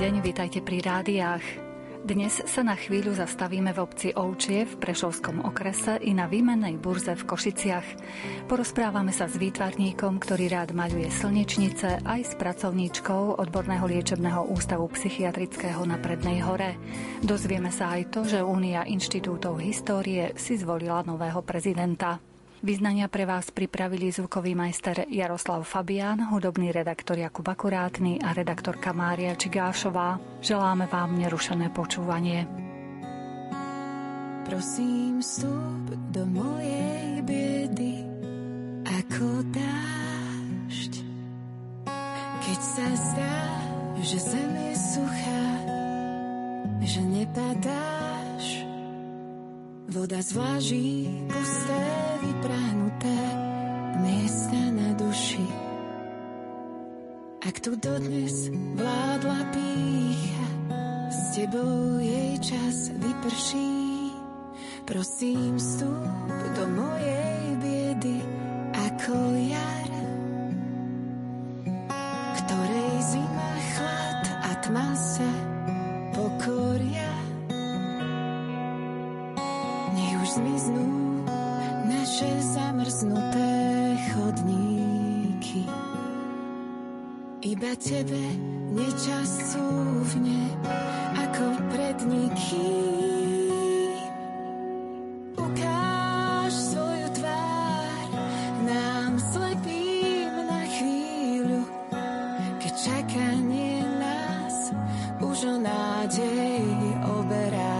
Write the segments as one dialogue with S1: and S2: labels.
S1: deň, vítajte pri rádiách. Dnes sa na chvíľu zastavíme v obci Ovčie v Prešovskom okrese i na výmennej burze v Košiciach. Porozprávame sa s výtvarníkom, ktorý rád maľuje slnečnice, aj s pracovníčkou odborného liečebného ústavu psychiatrického na Prednej hore. Dozvieme sa aj to, že Únia inštitútov histórie si zvolila nového prezidenta. Vyznania pre vás pripravili zvukový majster Jaroslav Fabián, hudobný redaktor Jakub Akurátny a redaktorka Mária Čigášová. Želáme vám nerušené počúvanie.
S2: Prosím, vstup do mojej biedy ako dážď. Keď sa zdá, že zem je suchá, že nepadáš, voda zvláží pusté vyprahnuté miesta na duši. Ak tu dodnes vládla pícha, s tebou jej čas vyprší. Prosím, vstup do mojej biedy ako jar, ktorej zima, chlad a tma sa Už zmiznú naše zamrznuté chodníky. Iba tebe nečas cúvne ako pred nikým. Ukáž svoju tvár nám slepým na chvíľu, keď čakanie nás už o nádej oberá.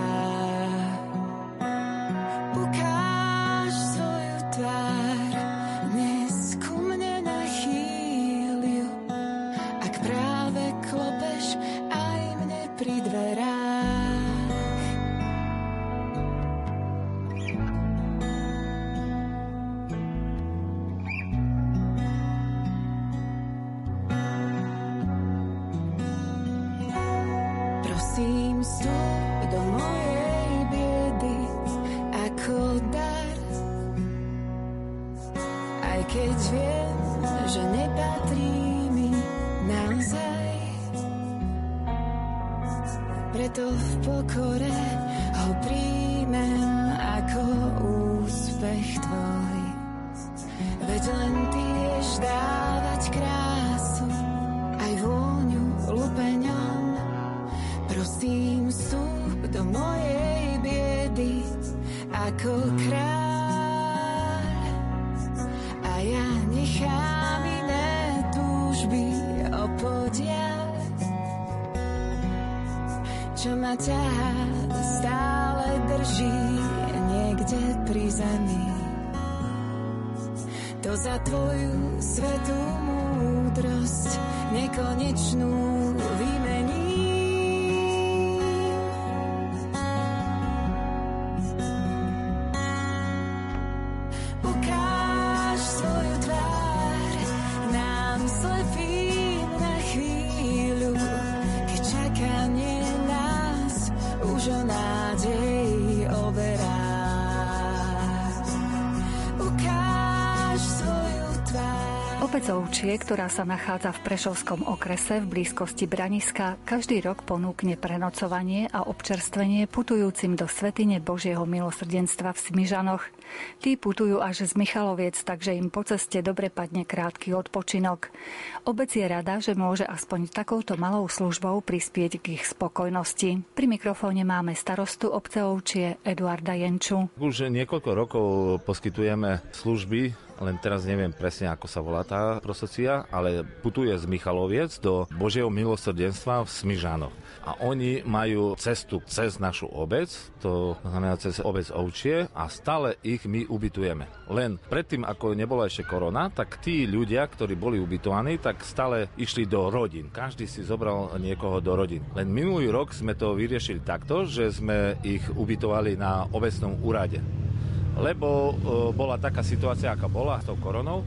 S1: Ovčie, ktorá sa nachádza v Prešovskom okrese v blízkosti Braniska, každý rok ponúkne prenocovanie a občerstvenie putujúcim do Svetine Božieho milosrdenstva v Smižanoch. Tí putujú až z Michaloviec, takže im po ceste dobre padne krátky odpočinok. Obec je rada, že môže aspoň takouto malou službou prispieť k ich spokojnosti. Pri mikrofóne máme starostu obce Ovčie Eduarda Jenču.
S3: Už niekoľko rokov poskytujeme služby len teraz neviem presne, ako sa volá tá prosocia, ale putuje z Michaloviec do Božieho milosrdenstva v Smižanoch. A oni majú cestu cez našu obec, to znamená cez obec Ovčie a stále ich my ubytujeme. Len predtým, ako nebola ešte korona, tak tí ľudia, ktorí boli ubytovaní, tak stále išli do rodín. Každý si zobral niekoho do rodín. Len minulý rok sme to vyriešili takto, že sme ich ubytovali na obecnom úrade lebo e, bola taká situácia, aká bola s tou koronou.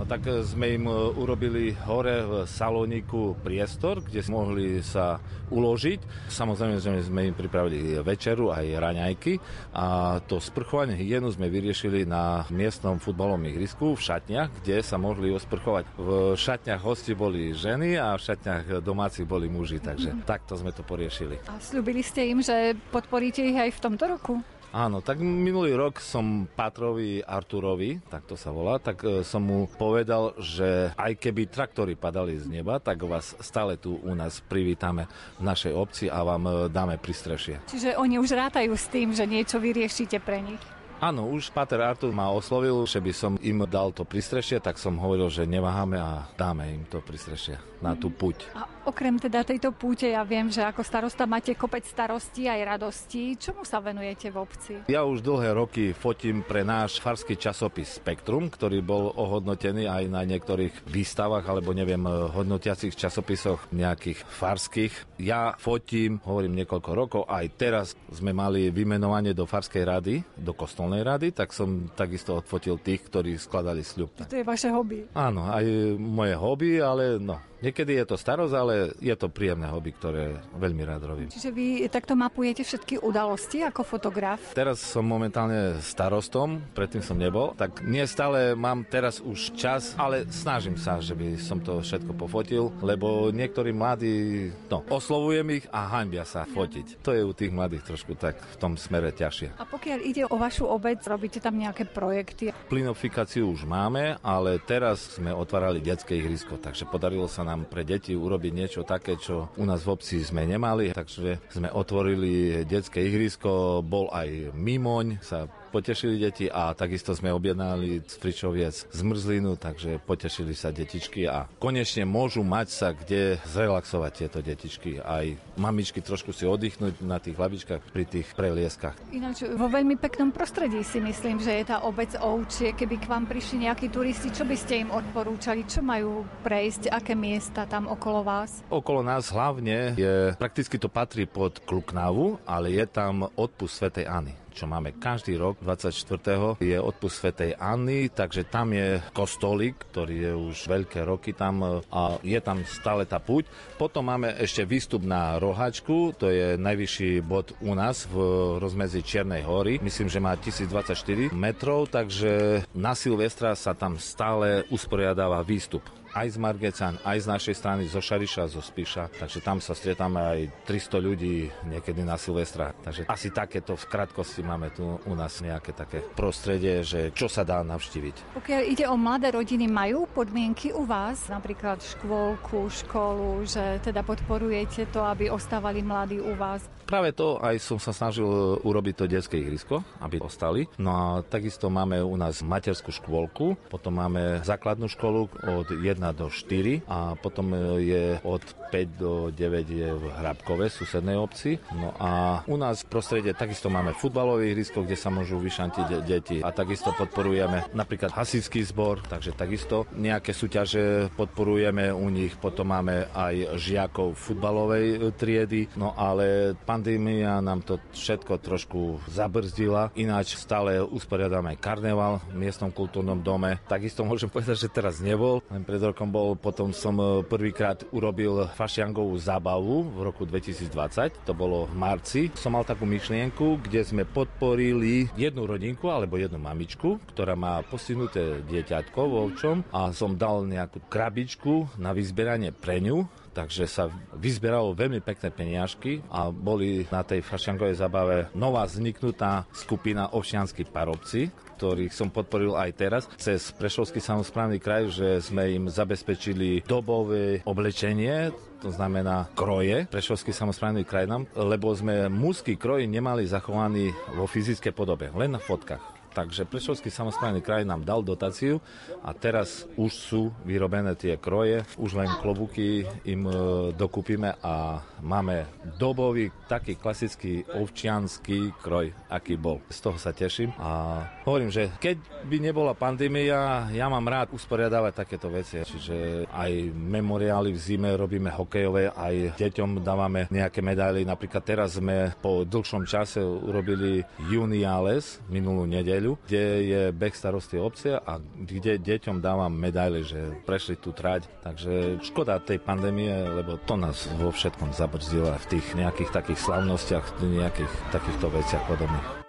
S3: No tak e, sme im e, urobili hore v salóniku priestor, kde mohli sa uložiť. Samozrejme, že sme im pripravili večeru aj raňajky a to sprchovanie hygienu sme vyriešili na miestnom futbalovom ihrisku v šatniach, kde sa mohli osprchovať. V šatniach hosti boli ženy a v šatniach domácich boli muži, takže mm. takto sme to poriešili.
S4: A slúbili ste im, že podporíte ich aj v tomto roku?
S3: Áno, tak minulý rok som Patrovi Arturovi, tak to sa volá, tak e, som mu povedal, že aj keby traktory padali z neba, tak vás stále tu u nás privítame v našej obci a vám e, dáme pristrešie.
S4: Čiže oni už rátajú s tým, že niečo vyriešite pre nich?
S3: Áno, už Pater Artur ma oslovil, že by som im dal to pristrešie, tak som hovoril, že neváhame a dáme im to pristrešie na tú puť.
S4: A okrem teda tejto púte, ja viem, že ako starosta máte kopec starostí aj radostí. Čomu sa venujete v obci?
S3: Ja už dlhé roky fotím pre náš farský časopis Spektrum, ktorý bol ohodnotený aj na niektorých výstavách alebo neviem, hodnotiacich časopisoch nejakých farských. Ja fotím, hovorím niekoľko rokov, aj teraz sme mali vymenovanie do farskej rady, do kostolnej rady, tak som takisto odfotil tých, ktorí skladali sľub.
S4: To je vaše hobby?
S3: Áno, aj moje hobby, ale no, Niekedy je to starosť, ale je to príjemné hobby, ktoré veľmi rád robím.
S4: Čiže vy takto mapujete všetky udalosti ako fotograf?
S3: Teraz som momentálne starostom, predtým som nebol, tak nie stále mám teraz už čas, ale snažím sa, že by som to všetko pofotil, lebo niektorí mladí, no, oslovujem ich a hanbia sa fotiť. To je u tých mladých trošku tak v tom smere ťažšie.
S4: A pokiaľ ide o vašu obec, robíte tam nejaké projekty?
S3: Plinofikáciu už máme, ale teraz sme otvárali detské ihrisko, takže podarilo sa nám pre deti urobiť niečo také, čo u nás v obci sme nemali, takže sme otvorili detské ihrisko, bol aj mimoň, sa potešili deti a takisto sme objednali z Fričoviec zmrzlinu, takže potešili sa detičky a konečne môžu mať sa kde zrelaxovať tieto detičky. Aj mamičky trošku si oddychnúť na tých hlavičkách pri tých prelieskach.
S4: Ináč vo veľmi peknom prostredí si myslím, že je tá obec Ovčie. Keby k vám prišli nejakí turisti, čo by ste im odporúčali? Čo majú prejsť? Aké miesta tam okolo vás?
S3: Okolo nás hlavne je, prakticky to patrí pod Kluknávu, ale je tam odpust SvetejAny čo máme každý rok 24. je odpust Svetej Anny, takže tam je kostolík, ktorý je už veľké roky tam a je tam stále tá púť. Potom máme ešte výstup na Rohačku, to je najvyšší bod u nás v rozmedzi Čiernej hory. Myslím, že má 1024 metrov, takže na Silvestra sa tam stále usporiadáva výstup aj z Margecan, aj z našej strany, zo Šariša, zo Spiša. Takže tam sa stretáme aj 300 ľudí niekedy na Silvestra. Takže asi takéto v krátkosti máme tu u nás nejaké také prostredie, že čo sa dá navštíviť.
S4: Pokiaľ ide o mladé rodiny, majú podmienky u vás, napríklad škôlku, školu, že teda podporujete to, aby ostávali mladí u vás?
S3: Práve to aj som sa snažil urobiť to detské ihrisko, aby ostali. No a takisto máme u nás materskú škôlku, potom máme základnú školu od 1 do 4 a potom e, je od 5 do 9 je v Hrabkove, susednej obci. No a u nás v prostredie takisto máme futbalové ihrisko, kde sa môžu vyšantiť deti a takisto podporujeme napríklad hasický zbor, takže takisto nejaké súťaže podporujeme u nich, potom máme aj žiakov futbalovej e, triedy, no ale pandémia nám to všetko trošku zabrzdila, ináč stále usporiadame karneval v miestnom kultúrnom dome. Takisto môžem povedať, že teraz nebol, len pred rokom bol, potom som e, prvýkrát urobil fašiangovú zábavu v roku 2020, to bolo v marci. Som mal takú myšlienku, kde sme podporili jednu rodinku alebo jednu mamičku, ktorá má postihnuté dieťatko vo čom a som dal nejakú krabičku na vyzberanie pre ňu takže sa vyzberalo veľmi pekné peniažky a boli na tej fašiangovej zabave nová vzniknutá skupina občianskí parobci, ktorých som podporil aj teraz cez Prešovský samozprávny kraj, že sme im zabezpečili dobové oblečenie, to znamená kroje, Prešovský samozprávny kraj nám, lebo sme mužský kroj nemali zachovaný vo fyzickej podobe, len na fotkách. Takže Prešovský samozprávny kraj nám dal dotáciu a teraz už sú vyrobené tie kroje, už len klobuky im e, dokúpime a máme dobový, taký klasický ovčianský kroj, aký bol. Z toho sa teším a hovorím, že keď by nebola pandémia, ja mám rád usporiadávať takéto veci, čiže aj memoriály v zime robíme hokejové, aj deťom dávame nejaké medaily. Napríklad teraz sme po dlhšom čase urobili Juniales minulú nedeľu nedeľu, kde je beh starosti obce a kde deťom dávam medaily, že prešli tú trať. Takže škoda tej pandémie, lebo to nás vo všetkom zabrzdilo v tých nejakých takých slavnostiach, nejakých takýchto veciach podobných.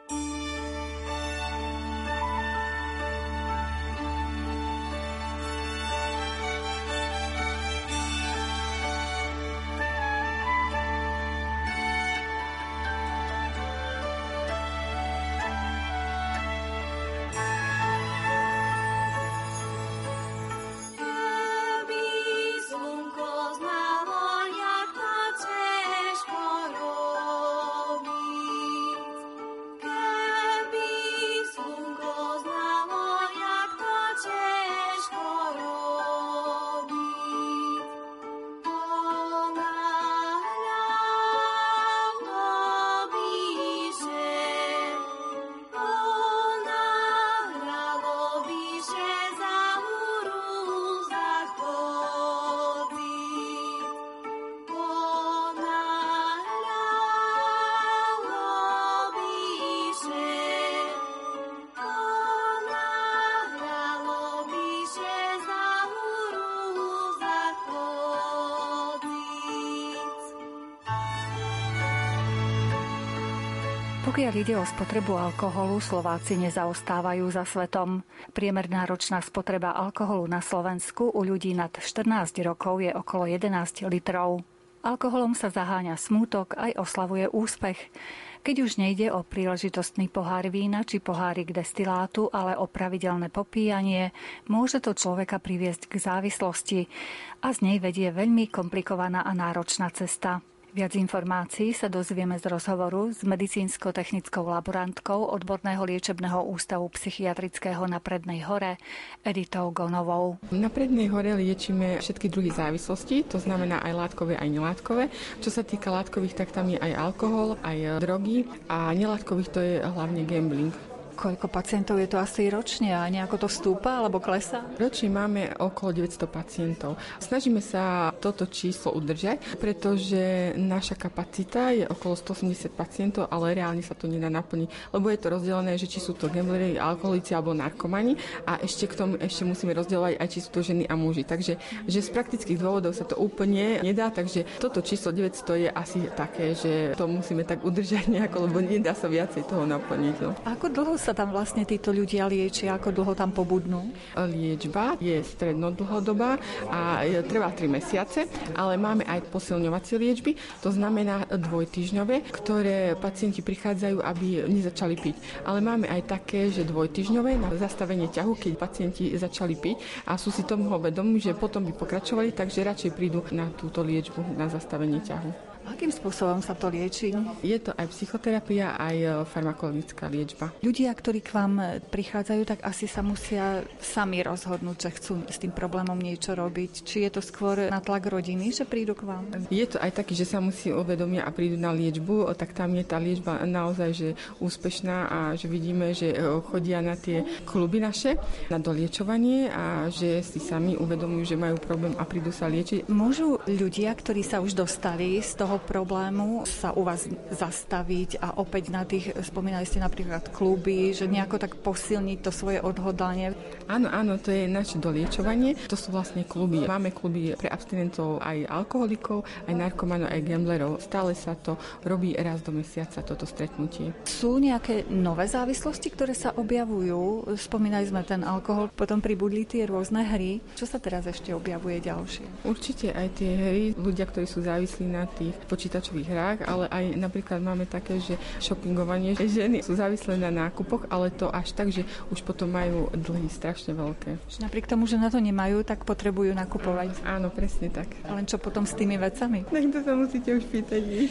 S4: Pokiaľ spotrebu alkoholu, Slováci nezaostávajú za svetom. Priemerná ročná spotreba alkoholu na Slovensku u ľudí nad 14 rokov je okolo 11 litrov. Alkoholom sa zaháňa smútok, aj oslavuje úspech. Keď už nejde o príležitostný pohár vína či pohárik destilátu, ale o pravidelné popíjanie, môže to človeka priviesť k závislosti a z nej vedie veľmi komplikovaná a náročná cesta. Viac informácií sa dozvieme z rozhovoru s medicínsko-technickou laborantkou odborného liečebného ústavu psychiatrického na Prednej hore Editou Gonovou.
S5: Na Prednej hore liečíme všetky druhy závislosti, to znamená aj látkové, aj nelátkové. Čo sa týka látkových, tak tam je aj alkohol, aj drogy a nelátkových to je hlavne gambling.
S4: Koľko pacientov je to asi ročne a nejako to stúpa alebo klesá?
S5: Ročne máme okolo 900 pacientov. Snažíme sa toto číslo udržať, pretože naša kapacita je okolo 180 pacientov, ale reálne sa to nedá naplniť, lebo je to rozdelené, že či sú to gambleri, alkoholici alebo narkomani a ešte k tomu ešte musíme rozdielovať aj či sú to ženy a muži. Takže že z praktických dôvodov sa to úplne nedá, takže toto číslo 900 je asi také, že to musíme tak udržať nejako, lebo nedá sa viacej toho naplniť. No.
S4: Ako dlho sa sa tam vlastne títo ľudia liečia? Ako dlho tam pobudnú?
S5: Liečba je strednodlhodobá a trvá 3 mesiace, ale máme aj posilňovacie liečby, to znamená dvojtyžňové, ktoré pacienti prichádzajú, aby nezačali piť. Ale máme aj také, že dvojtyžňové na zastavenie ťahu, keď pacienti začali piť a sú si tomu vedomí, že potom by pokračovali, takže radšej prídu na túto liečbu, na zastavenie ťahu.
S4: Akým spôsobom sa to lieči?
S5: Je to aj psychoterapia, aj e, farmakologická liečba.
S4: Ľudia, ktorí k vám prichádzajú, tak asi sa musia sami rozhodnúť, že chcú s tým problémom niečo robiť. Či je to skôr na tlak rodiny, že prídu k vám?
S5: Je to aj taký, že sa musí uvedomia a prídu na liečbu, tak tam je tá liečba naozaj že úspešná a že vidíme, že e, chodia na tie kluby naše, na doliečovanie a že si sami uvedomujú, že majú problém a prídu sa liečiť.
S4: Môžu ľudia, ktorí sa už dostali z toho problému sa u vás zastaviť a opäť na tých, spomínali ste napríklad kluby, že nejako tak posilniť to svoje odhodlanie?
S5: Áno, áno, to je naše doliečovanie. To sú vlastne kluby. Máme kluby pre abstinentov aj alkoholikov, aj narkomanov, aj gamblerov. Stále sa to robí raz do mesiaca, toto stretnutie.
S4: Sú nejaké nové závislosti, ktoré sa objavujú? Spomínali sme ten alkohol, potom pribudli tie rôzne hry. Čo sa teraz ešte objavuje ďalšie?
S5: Určite aj tie hry, ľudia, ktorí sú závislí na tých počítačových hrách, ale aj napríklad máme také, že shoppingovanie, že ženy sú závislé na nákupoch, ale to až tak, že už potom majú dlhy strašne veľké.
S4: Napriek tomu, že na to nemajú, tak potrebujú nakupovať.
S5: Áno, presne tak.
S4: A len čo potom s tými vecami?
S5: Tak to sa musíte už pýtať
S4: vy.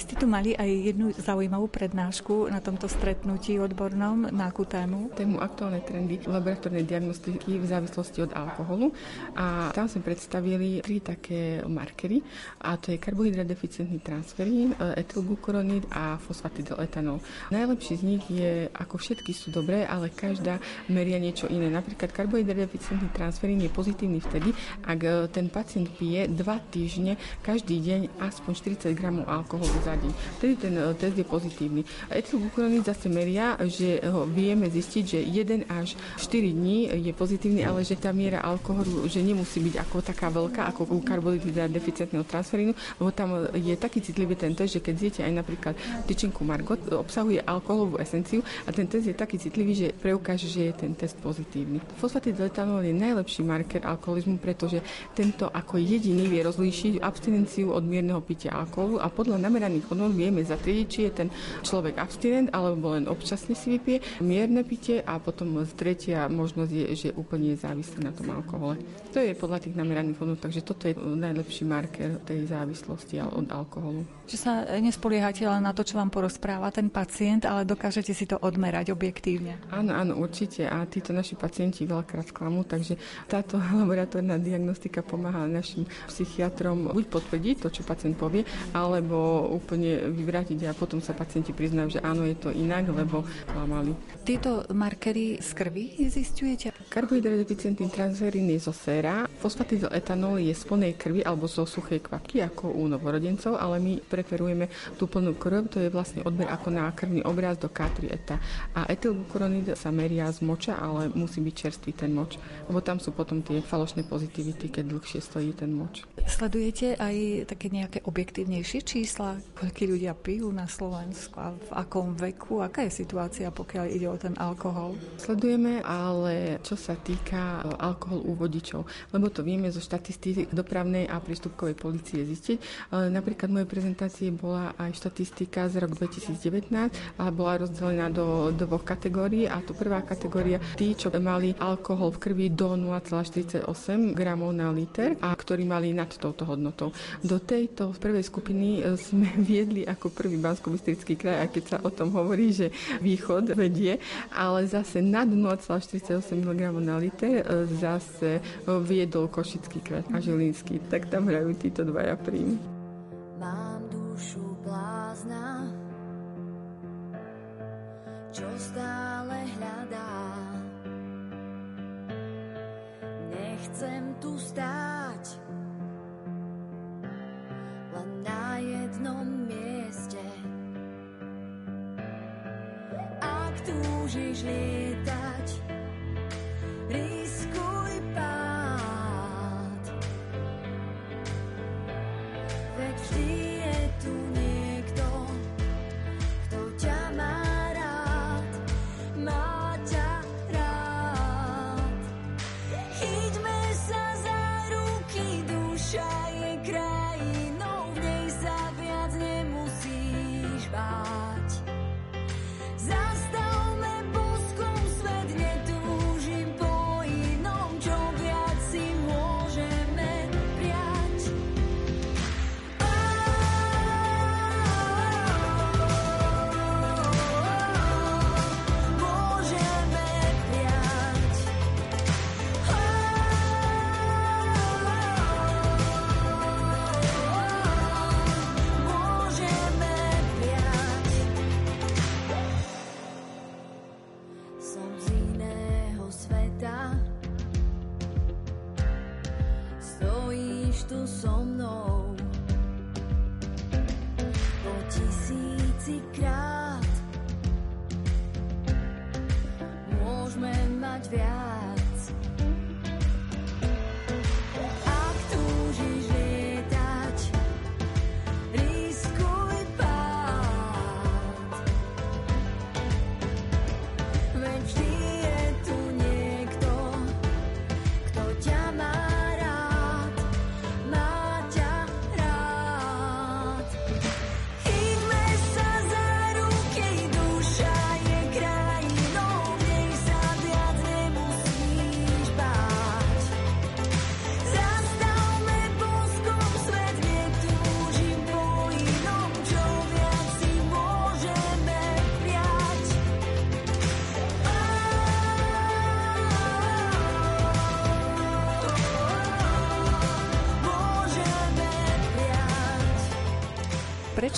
S4: ste tu mali aj jednu zaujímavú prednášku na tomto stretnutí odbornom. Na akú tému?
S5: Tému aktuálne trendy laboratórnej diagnostiky v závislosti od alkoholu. A tam sme predstavili tri také markery. A to je karbohydrát karbohydrodeficitný transferín, e, etylglukuronid a fosfatidyletanol. Najlepší z nich je, ako všetky sú dobré, ale každá meria niečo iné. Napríklad karbohydrodeficitný transferín je pozitívny vtedy, ak e, ten pacient pije 2 týždne každý deň aspoň 40 gramov alkoholu za deň. Vtedy ten e, test je pozitívny. Etylglukuronid zase meria, že ho vieme zistiť, že 1 až 4 dní je pozitívny, ale že tá miera alkoholu, že nemusí byť ako taká veľká, ako u karbohydrodeficitného transferínu, lebo tam je taký citlivý ten test, že keď zjete aj napríklad tyčinku Margot, obsahuje alkoholovú esenciu a ten test je taký citlivý, že preukáže, že je ten test pozitívny. Fosfatidletanol je najlepší marker alkoholizmu, pretože tento ako jediný vie rozlíšiť abstinenciu od mierneho pitia alkoholu a podľa nameraných hodnot vieme zatriediť, či je ten človek abstinent alebo len občasne si vypije mierne pitie a potom tretia možnosť je, že úplne je závislý na tom alkohole. To je podľa tých nameraných hodnot, takže toto je najlepší marker tej závislosti od alkoholu.
S4: Že sa nespoliehate len na to, čo vám porozpráva ten pacient, ale dokážete si to odmerať objektívne.
S5: Áno, áno, určite. A títo naši pacienti veľakrát klamú, takže táto laboratórna diagnostika pomáha našim psychiatrom buď potvrdiť to, čo pacient povie, alebo úplne vyvrátiť a potom sa pacienti priznajú, že áno, je to inak, lebo klamali.
S4: Tieto markery z krvi zistujete?
S5: Karbohydrodeficitný transferín je zo séra, fosfatidyletanol je z plnej krvi alebo zo suchej kvapky ako u novorodencov, ale my preferujeme tú plnú krv, to je vlastne odber ako na krvný obraz do K3 eta. A etylglukuronid sa meria z moča, ale musí byť čerstvý ten moč, lebo tam sú potom tie falošné pozitivity, keď dlhšie stojí ten moč.
S4: Sledujete aj také nejaké objektívnejšie čísla, koľko ľudia pijú na Slovensku a v akom veku, aká je situácia, pokiaľ ide o ten alkohol?
S5: Sledujeme, ale čo sa týka alkohol u vodičov, lebo to vieme zo štatistík dopravnej a prístupkovej policie zistiť. Napríklad v mojej prezentácii bola aj štatistika z rok 2019 a bola rozdelená do dvoch kategórií a tu prvá kategória tí, čo mali alkohol v krvi do 0,48 gramov na liter a ktorí mali nad touto hodnotou. Do tejto prvej skupiny e, sme viedli ako prvý bansko kraj, a keď sa o tom hovorí, že východ vedie, ale zase nad 0,48 mg na liter e, zase viedol Košický kraj a Žilinský. Tak tam hrajú títo dvaja príjmy. Dušu blázna, čo stále hľadá. Nechcem tu stáť, len na jednom mieste. Ak túžiš lietať,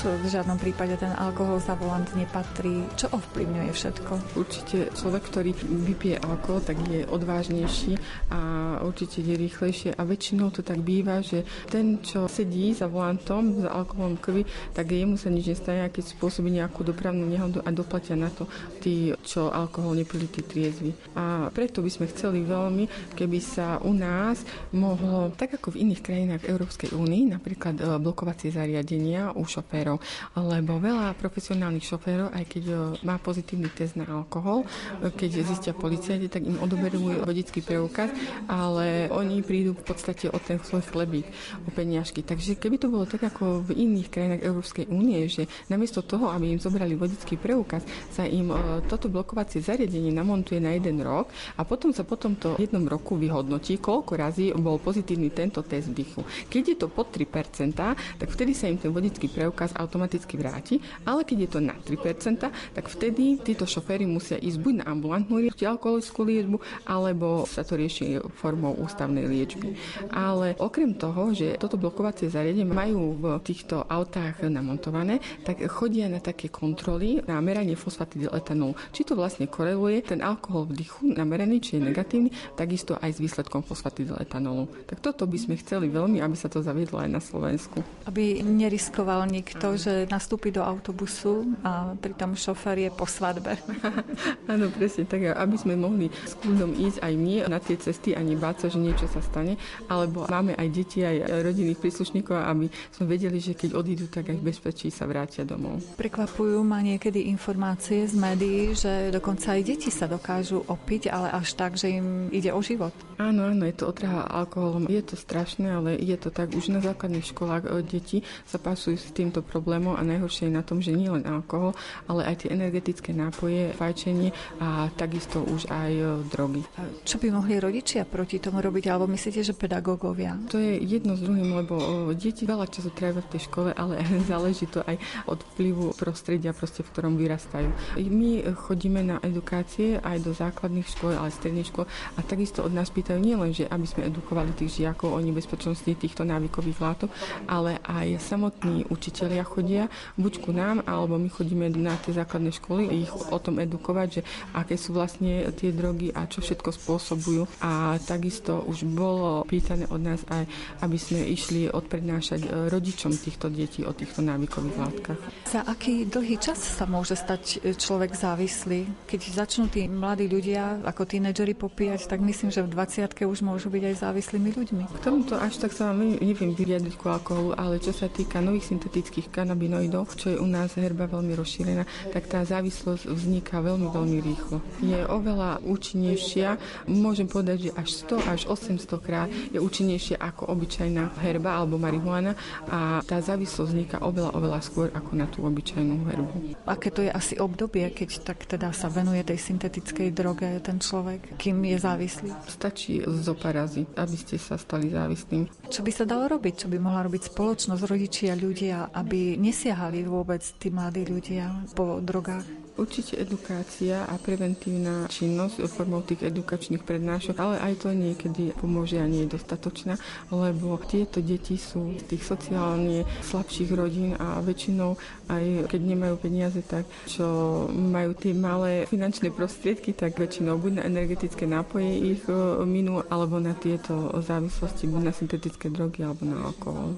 S5: v
S4: žiadnom prípade ten alkohol za volant nepatrí? Čo ovplyvňuje všetko?
S5: Určite človek, ktorý vypije alkohol, tak je odvážnejší a určite je rýchlejšie a väčšinou to tak býva, že ten, čo sedí za volantom, za alkoholom krvi, tak jemu sa nič nestane, keď spôsobí nejakú dopravnú nehodu a doplatia na to tí, čo alkohol nepili, tí triezvi. A preto by sme chceli veľmi, keby sa u nás mohlo, tak ako v iných krajinách Európskej únii, napríklad e, blokovacie zariadenia u šoférov, lebo veľa profesionálnych šoférov, aj keď e, má pozitívny test na alkohol, e, keď zistia policajti, tak im odoberujú vodický preukaz, ale oni prídu v podstate o ten svoj chlebík, o peniažky. Takže keby to bolo tak ako v iných krajinách Európskej únie, že namiesto toho, aby im zobrali vodický preukaz, sa im toto blokovacie zariadenie namontuje na jeden rok a potom sa po tomto jednom roku vyhodnotí, koľko razy bol pozitívny tento test dýchu. Keď je to pod 3%, tak vtedy sa im ten vodický preukaz automaticky vráti, ale keď je to na 3%, tak vtedy títo šoféry musia ísť buď na ambulantnú alkoholickú liečbu, alebo sa to rieši formou ústavnej liečby. Ale okrem toho, že toto blokovacie zariadenie majú v týchto autách namontované, tak chodia na také kontroly na meranie fosfatidyl etanolu. Či to vlastne koreluje ten alkohol v dychu nameraný, či je negatívny, takisto aj s výsledkom fosfatidyletanolu. Tak toto by sme chceli veľmi, aby sa to zaviedlo aj na Slovensku.
S4: Aby neriskoval nikto, že nastúpi do autobusu a pritom šofér je po svadbe.
S5: Áno, presne tak, aby sme mohli s kľudom ísť aj my na tie cesty a nebáť sa, že niečo sa stane, alebo máme aj deti, aj rodinných príslušníkov, aby sme vedeli, že keď odídu, tak aj v bezpečí sa vrátia domov.
S4: Prekvapujú ma niekedy informácie z médií, že dokonca aj deti sa dokážu opiť, ale až tak, že im ide o život.
S5: Áno, áno, je to otrhá alkoholom. Je to strašné, ale je to tak. Už na základných školách e, deti sa pasujú s týmto problémom a najhoršie je na tom, že nie len alkohol, ale aj tie energetické nápoje, fajčenie a takisto už aj e, drogy.
S4: Čo by mohli rodičia proti tomu robiť, alebo myslíte, že pedagógovia?
S5: To je jedno s druhým, lebo e, deti veľa času trávia v tej škole, ale záleží to aj od vplyvu prostredia, proste, v ktorom vyrastajú. My chodíme na edukácie aj do základných škôl, ale stredných škôl a takisto od nás pýtajú nielen, že aby sme edukovali tých žiakov o nebezpečnosti týchto návykových látok, ale aj samotní učitelia chodia buď ku nám, alebo my chodíme na tie základné školy ich o tom edukovať, že aké sú vlastne tie drogy a čo všetko spôsobujú. A takisto už bolo pýtané od nás aj, aby sme išli odprednášať e, rodičom týchto detí o týchto návykových látkach.
S4: Za aký dlhý čas sa môže stať e, človek závislý? Keď začnú tí mladí ľudia ako tínedžeri popíjať, tak myslím, že v 20 20 už môžu byť aj závislými ľuďmi.
S5: K tomuto až tak sa vám neviem vyjadriť ku alkoholu, ale čo sa týka nových syntetických kanabinoidov, čo je u nás herba veľmi rozšírená, tak tá závislosť vzniká veľmi, veľmi rýchlo. Je oveľa účinnejšia, môžem povedať, že až 100 až 800 krát je účinnejšia ako obyčajná herba alebo marihuana a tá závislosť vzniká oveľa, oveľa skôr ako na tú obyčajnú herbu.
S4: Aké to je asi obdobie, keď tak teda sa venuje tej syntetickej droge ten človek, kým je závislý?
S5: Stačí zo parazy, aby ste sa stali závislým.
S4: Čo by sa dalo robiť? Čo by mohla robiť spoločnosť, rodičia, ľudia, aby nesiahali vôbec tí mladí ľudia po drogách?
S5: Určite edukácia a preventívna činnosť formou tých edukačných prednášok, ale aj to niekedy pomôže a nie je dostatočná, lebo tieto deti sú z tých sociálne slabších rodín a väčšinou aj keď nemajú peniaze, tak čo majú tie malé finančné prostriedky, tak väčšinou buď na energetické nápoje ich e, minú, alebo na tieto závislosti, buď na syntetické drogy alebo na alkohol.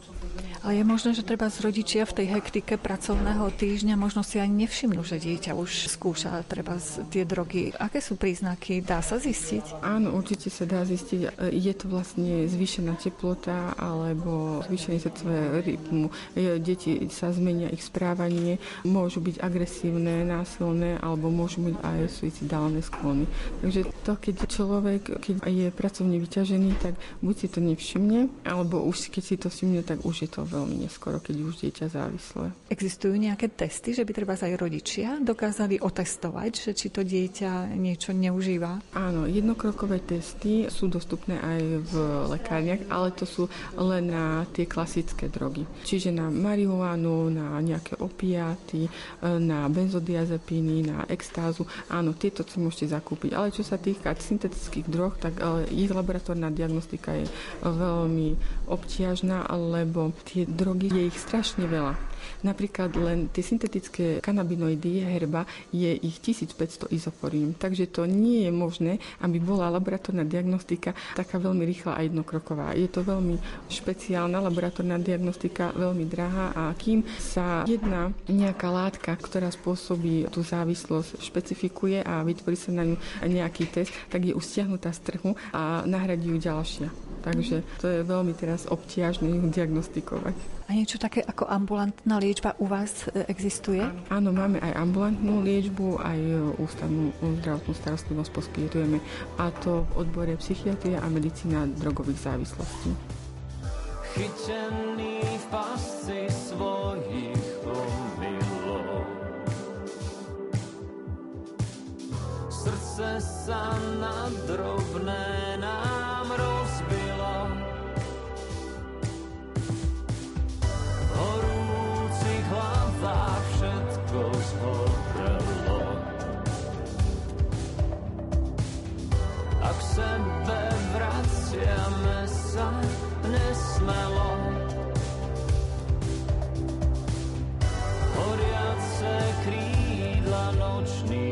S4: Ale je možné, že treba z rodičia v tej hektike pracovného týždňa možno si ani nevšimnú, že dieťa už skúša treba tie drogy. Aké sú príznaky? Dá sa zistiť?
S5: Áno, určite sa dá zistiť. Je to vlastne zvýšená teplota alebo zvýšenie srdcového rytmu. Deti sa zmenia ich správanie, môžu byť agresívne, násilné alebo môžu byť aj suicidálne sklony. Takže to, keď človek keď je pracovne vyťažený, tak buď si to nevšimne, alebo už keď si to všimne, tak už je to veľmi neskoro, keď už dieťa závislé.
S4: Existujú nejaké testy, že by treba aj rodičia dokázali otestovať, že či to dieťa niečo neužíva?
S5: Áno, jednokrokové testy sú dostupné aj v lekárniach, ale to sú len na tie klasické drogy. Čiže na marihuanu, na nejaké opiáty, na benzodiazepíny, na extázu. Áno, tieto si môžete zakúpiť. Ale čo sa týka syntetických drog, tak ich laboratórna diagnostika je veľmi obťažná, lebo tie drogy, je ich strašne veľa. Napríklad len tie syntetické kanabinoidy herba je ich 1500 izoporín, takže to nie je možné, aby bola laboratórna diagnostika taká veľmi rýchla a jednokroková. Je to veľmi špeciálna laboratórna diagnostika, veľmi drahá a kým sa jedna nejaká látka, ktorá spôsobí tú závislosť, špecifikuje a vytvorí sa na ňu nejaký test, tak je už stiahnutá z trhu a nahradí ju ďalšia. Takže to je veľmi teraz obťažné ju diagnostikovať.
S4: A niečo také ako ambulantná liečba u vás e, existuje?
S5: Áno, máme aj ambulantnú liečbu, aj e, ústavnú zdravotnú starostlivosť poskytujeme, a to v odbore psychiatria a medicína drogových závislostí. Chytený v pasci svojich omylov Srdce sa na drobné nám horúcich hlavách všetko zhorelo A sebe vraciame sa nesmelo. Horiace krídla nočných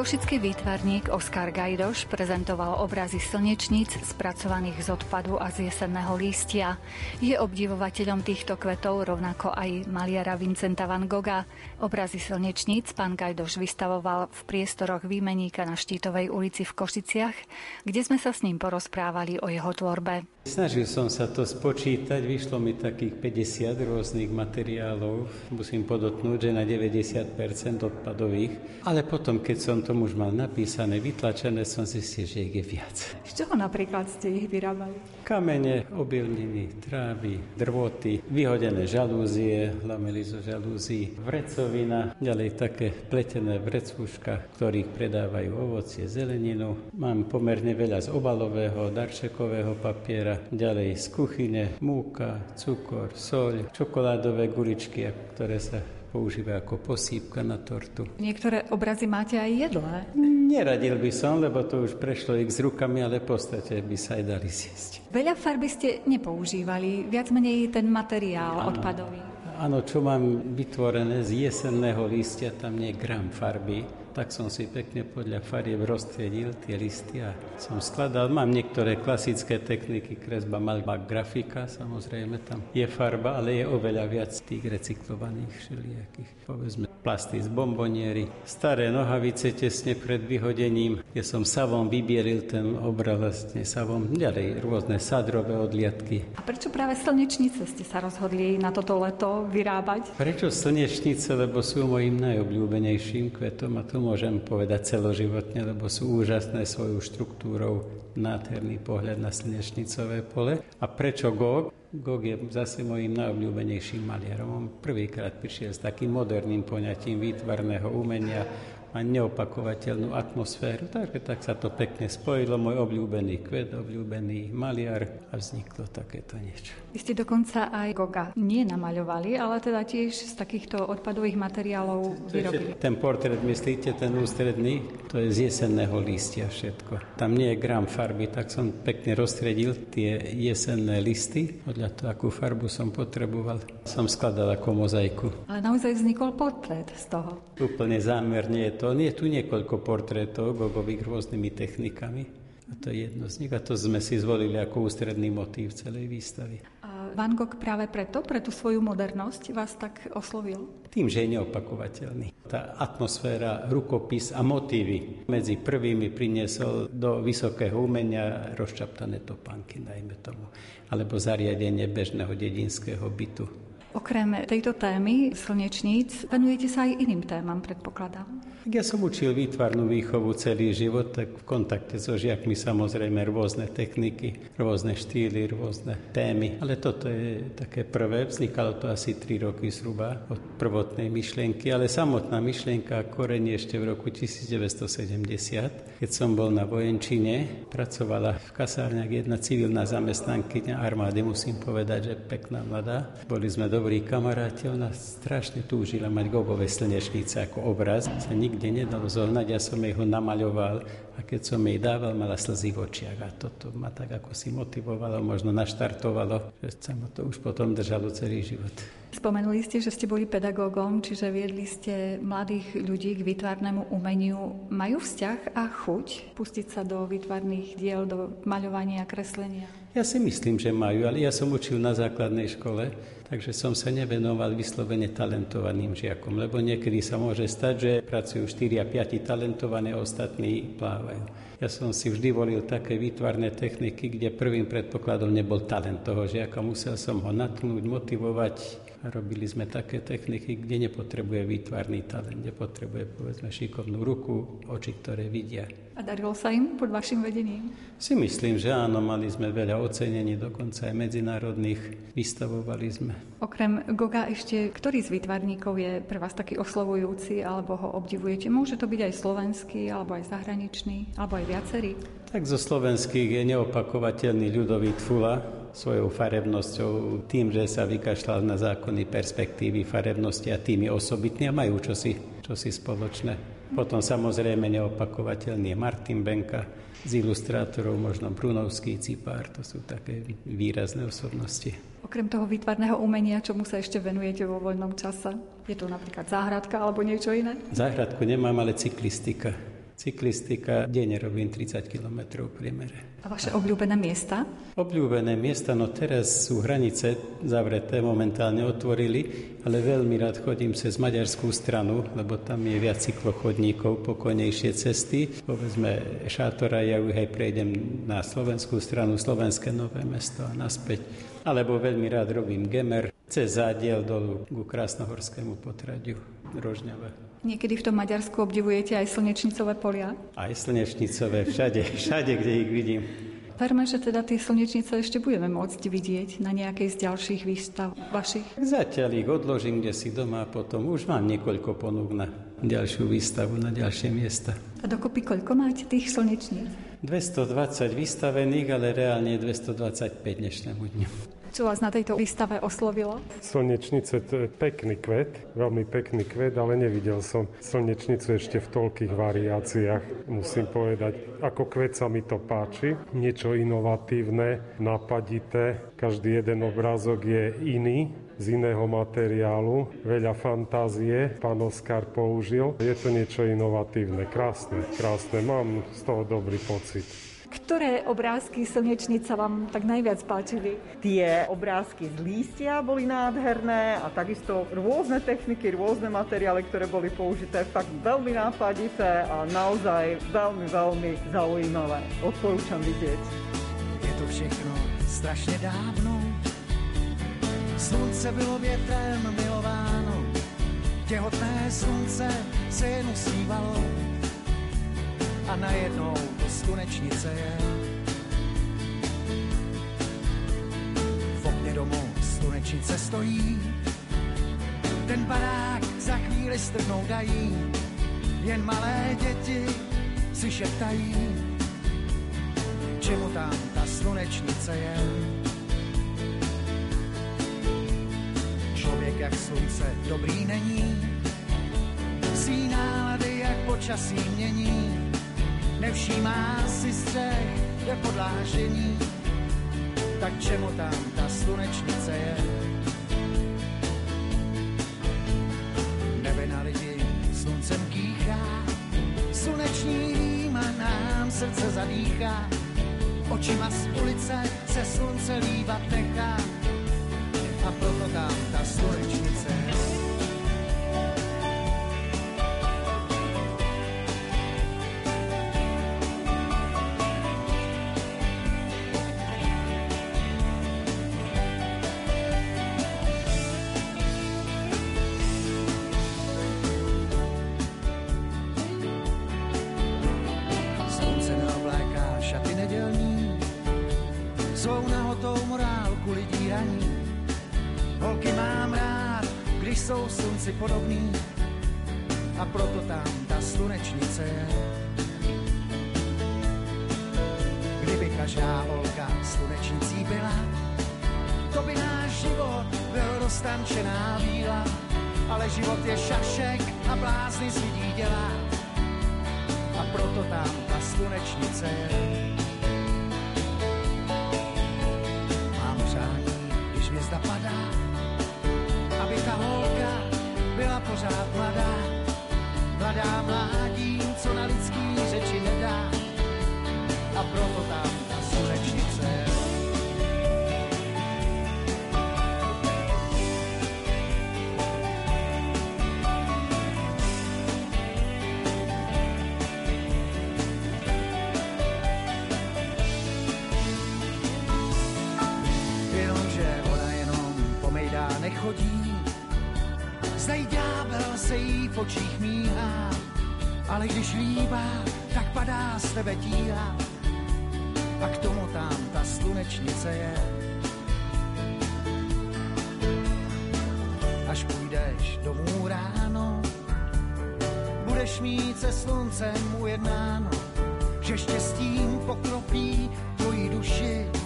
S4: Košický výtvarník Oskar Gajdoš prezentoval obrazy slnečníc spracovaných z odpadu a z jesenného lístia. Je obdivovateľom týchto kvetov rovnako aj maliara Vincenta van Gogha. Obrazy slnečníc pán Gajdoš vystavoval v priestoroch výmeníka na Štítovej ulici v Košiciach, kde sme sa s ním porozprávali o jeho tvorbe.
S6: Snažil som sa to spočítať, vyšlo mi takých 50 rôznych materiálov, musím podotknúť, že na 90% odpadových, ale potom, keď som to už mal napísané, vytlačené, som zistil, že ich je viac.
S4: Z čoho napríklad ste ich vyrábali?
S6: Kamene, obilniny, trávy, drvoty, vyhodené žalúzie, lamely zo žalúzií, vrecovina, ďalej také pletené vrecúška, ktorých predávajú ovocie, zeleninu. Mám pomerne veľa z obalového, darčekového papiera, ďalej z kuchyne, múka, cukor, soľ, čokoládové guličky, ktoré sa používa ako posýpka na tortu.
S4: Niektoré obrazy máte aj jedlé.
S6: Neradil by som, lebo to už prešlo ich s rukami, ale v podstate by sa aj dali zjesť.
S4: Veľa farby ste nepoužívali, viac menej ten materiál
S6: Áno.
S4: odpadový.
S6: Áno, čo mám vytvorené z jesenného listia, tam nie je gram farby, tak som si pekne podľa farieb roztriedil tie listy a som skladal. Mám niektoré klasické techniky, kresba, malba, grafika, samozrejme tam je farba, ale je oveľa viac tých recyklovaných všelijakých. Povedzme plasty z bomboniery, staré nohavice tesne pred vyhodením, kde som savom vybieril ten obraz vlastne savom, ďalej rôzne sadrové odliadky.
S4: A prečo práve slnečnice ste sa rozhodli na toto leto vyrábať?
S6: Prečo slnečnice? Lebo sú mojim najobľúbenejším kvetom a to môžem povedať celoživotne, lebo sú úžasné svojou štruktúrou, nádherný pohľad na slnečnicové pole. A prečo Gog? Gog je zase mojim najobľúbenejším maliarom. On prvýkrát prišiel s takým moderným poňatím výtvarného umenia, má neopakovateľnú atmosféru, takže tak sa to pekne spojilo, môj obľúbený kvet, obľúbený maliar a vzniklo takéto niečo.
S4: Vy ste dokonca aj Goga nie namaľovali, ale teda tiež z takýchto odpadových materiálov vyrobili.
S6: Ten portrét, myslíte, ten ústredný, to je z jesenného lístia všetko. Tam nie je gram farby, tak som pekne rozstredil tie jesenné listy, podľa toho, akú farbu som potreboval. Som skladal ako mozaiku.
S4: Ale naozaj vznikol portrét z toho.
S6: Úplne zámerne je to. Je tu niekoľko portrétov gogových rôznymi technikami. A to je jedno z nich. A to sme si zvolili ako ústredný motív celej výstavy.
S4: A Van Gogh práve preto, pre tú svoju modernosť vás tak oslovil?
S6: Tým, že je neopakovateľný. Tá atmosféra, rukopis a motívy medzi prvými priniesol do vysokého umenia rozčaptané topánky, najmä tomu, alebo zariadenie bežného dedinského bytu.
S4: Okrem tejto témy slnečníc venujete sa aj iným témam, predpokladám.
S6: Ja som učil výtvarnú výchovu celý život, tak v kontakte so žiakmi samozrejme rôzne techniky, rôzne štýly, rôzne témy. Ale toto je také prvé, vznikalo to asi 3 roky zhruba od prvotnej myšlienky, ale samotná myšlienka a korenie ešte v roku 1970, keď som bol na vojenčine, pracovala v kasárniach jedna civilná zamestnankyňa armády, musím povedať, že pekná mladá. Boli sme dobrí kamaráti, ona strašne túžila mať gobové slnečnice ako obraz. Sa nikde nedalo zohnať, ja som jej ho namaľoval a keď som jej dával, mala slzy v očiach a toto ma tak ako si motivovalo, možno naštartovalo, že sa ma to už potom držalo celý život.
S4: Spomenuli ste, že ste boli pedagógom, čiže viedli ste mladých ľudí k výtvarnému umeniu. Majú vzťah a chuť pustiť sa do výtvarných diel, do maľovania a kreslenia?
S6: Ja si myslím, že majú, ale ja som učil na základnej škole, takže som sa nevenoval vyslovene talentovaným žiakom, lebo niekedy sa môže stať, že pracujú 4 a 5 talentované, ostatní plávajú. Ja som si vždy volil také výtvarné techniky, kde prvým predpokladom nebol talent toho žiaka. Musel som ho natnúť, motivovať, Robili sme také techniky, kde nepotrebuje výtvarný talent, nepotrebuje povedzme šikovnú ruku, oči, ktoré vidia.
S4: A darilo sa im pod vašim vedením?
S6: Si myslím, že áno, mali sme veľa ocenení, dokonca aj medzinárodných, vystavovali sme.
S4: Okrem Goga ešte, ktorý z výtvarníkov je pre vás taký oslovujúci, alebo ho obdivujete? Môže to byť aj slovenský, alebo aj zahraničný, alebo aj viacerý?
S6: Tak zo slovenských je neopakovateľný ľudový Tfula, svojou farebnosťou, tým, že sa vykašľal na zákony perspektívy farebnosti a tými osobitní a majú čosi, čosi spoločné. Potom samozrejme neopakovateľný je Martin Benka, z ilustrátorov možno Brunovský, Cipár, to sú také výrazné osobnosti.
S4: Okrem toho výtvarného umenia, čomu sa ešte venujete vo voľnom čase? Je to napríklad záhradka alebo niečo iné?
S6: Záhradku nemám, ale cyklistika. Cyklistika, denne robím 30 km v priemere.
S4: A vaše obľúbené miesta?
S6: Obľúbené miesta, no teraz sú hranice zavreté, momentálne otvorili, ale veľmi rád chodím cez maďarskú stranu, lebo tam je viac cyklochodníkov, pokojnejšie cesty. Povedzme Šátora, ja už aj prejdem na slovenskú stranu, Slovenské nové mesto a naspäť. Alebo veľmi rád robím gemer cez zádiel dolu ku Krásnohorskému potradiu Rožňava.
S4: Niekedy v tom Maďarsku obdivujete aj slnečnicové polia?
S6: Aj slnečnicové, všade, všade, kde ich vidím.
S4: Verme, že teda tie slnečnice ešte budeme môcť vidieť na nejakej z ďalších výstav vašich.
S6: Zatiaľ ich odložím kde si doma a potom už mám niekoľko ponúk na ďalšiu výstavu, na ďalšie miesta.
S4: A dokopy koľko máte tých slnečníc?
S6: 220 vystavených, ale reálne 225 dnešnému dňu.
S4: Čo vás na tejto výstave oslovilo?
S7: Slnečnice to je pekný kvet, veľmi pekný kvet, ale nevidel som slnečnicu ešte v toľkých variáciách, musím povedať. Ako kvet sa mi to páči, niečo inovatívne, napadité, každý jeden obrázok je iný, z iného materiálu, veľa fantázie pán Oskar použil. Je to niečo inovatívne, krásne, krásne, mám z toho dobrý pocit.
S4: Ktoré obrázky slnečnica vám tak najviac páčili?
S8: Tie obrázky z lístia boli nádherné a takisto rôzne techniky, rôzne materiály, ktoré boli použité, fakt veľmi nápadité a naozaj veľmi, veľmi zaujímavé. Odporúčam vidieť.
S9: Je to všechno strašne dávno, slunce bylo větrem milováno, těhotné slunce se jen usmívalo, a najednou slunečnice je. V okně domu slunečnice stojí, ten barák za chvíli strhnou dají, jen malé děti si šeptají, čemu tam ta slunečnice je. Člověk jak slunce dobrý není, psí nálady jak počasí mění, nevšímá si střech, je podlážení, tak čemu tam ta slunečnice je? Nebe na lidi sluncem kýchá, sluneční rýma nám srdce zadýchá, očima z ulice se slunce lívat nechá, a proto tam ta slunečnice. Slunce v očích míhá, ale když líbá, tak padá z tebe tíha. A k tomu tam ta slunečnice je. Až půjdeš domů ráno, budeš mít se sluncem ujednáno, že štěstím pokropí tvoji duši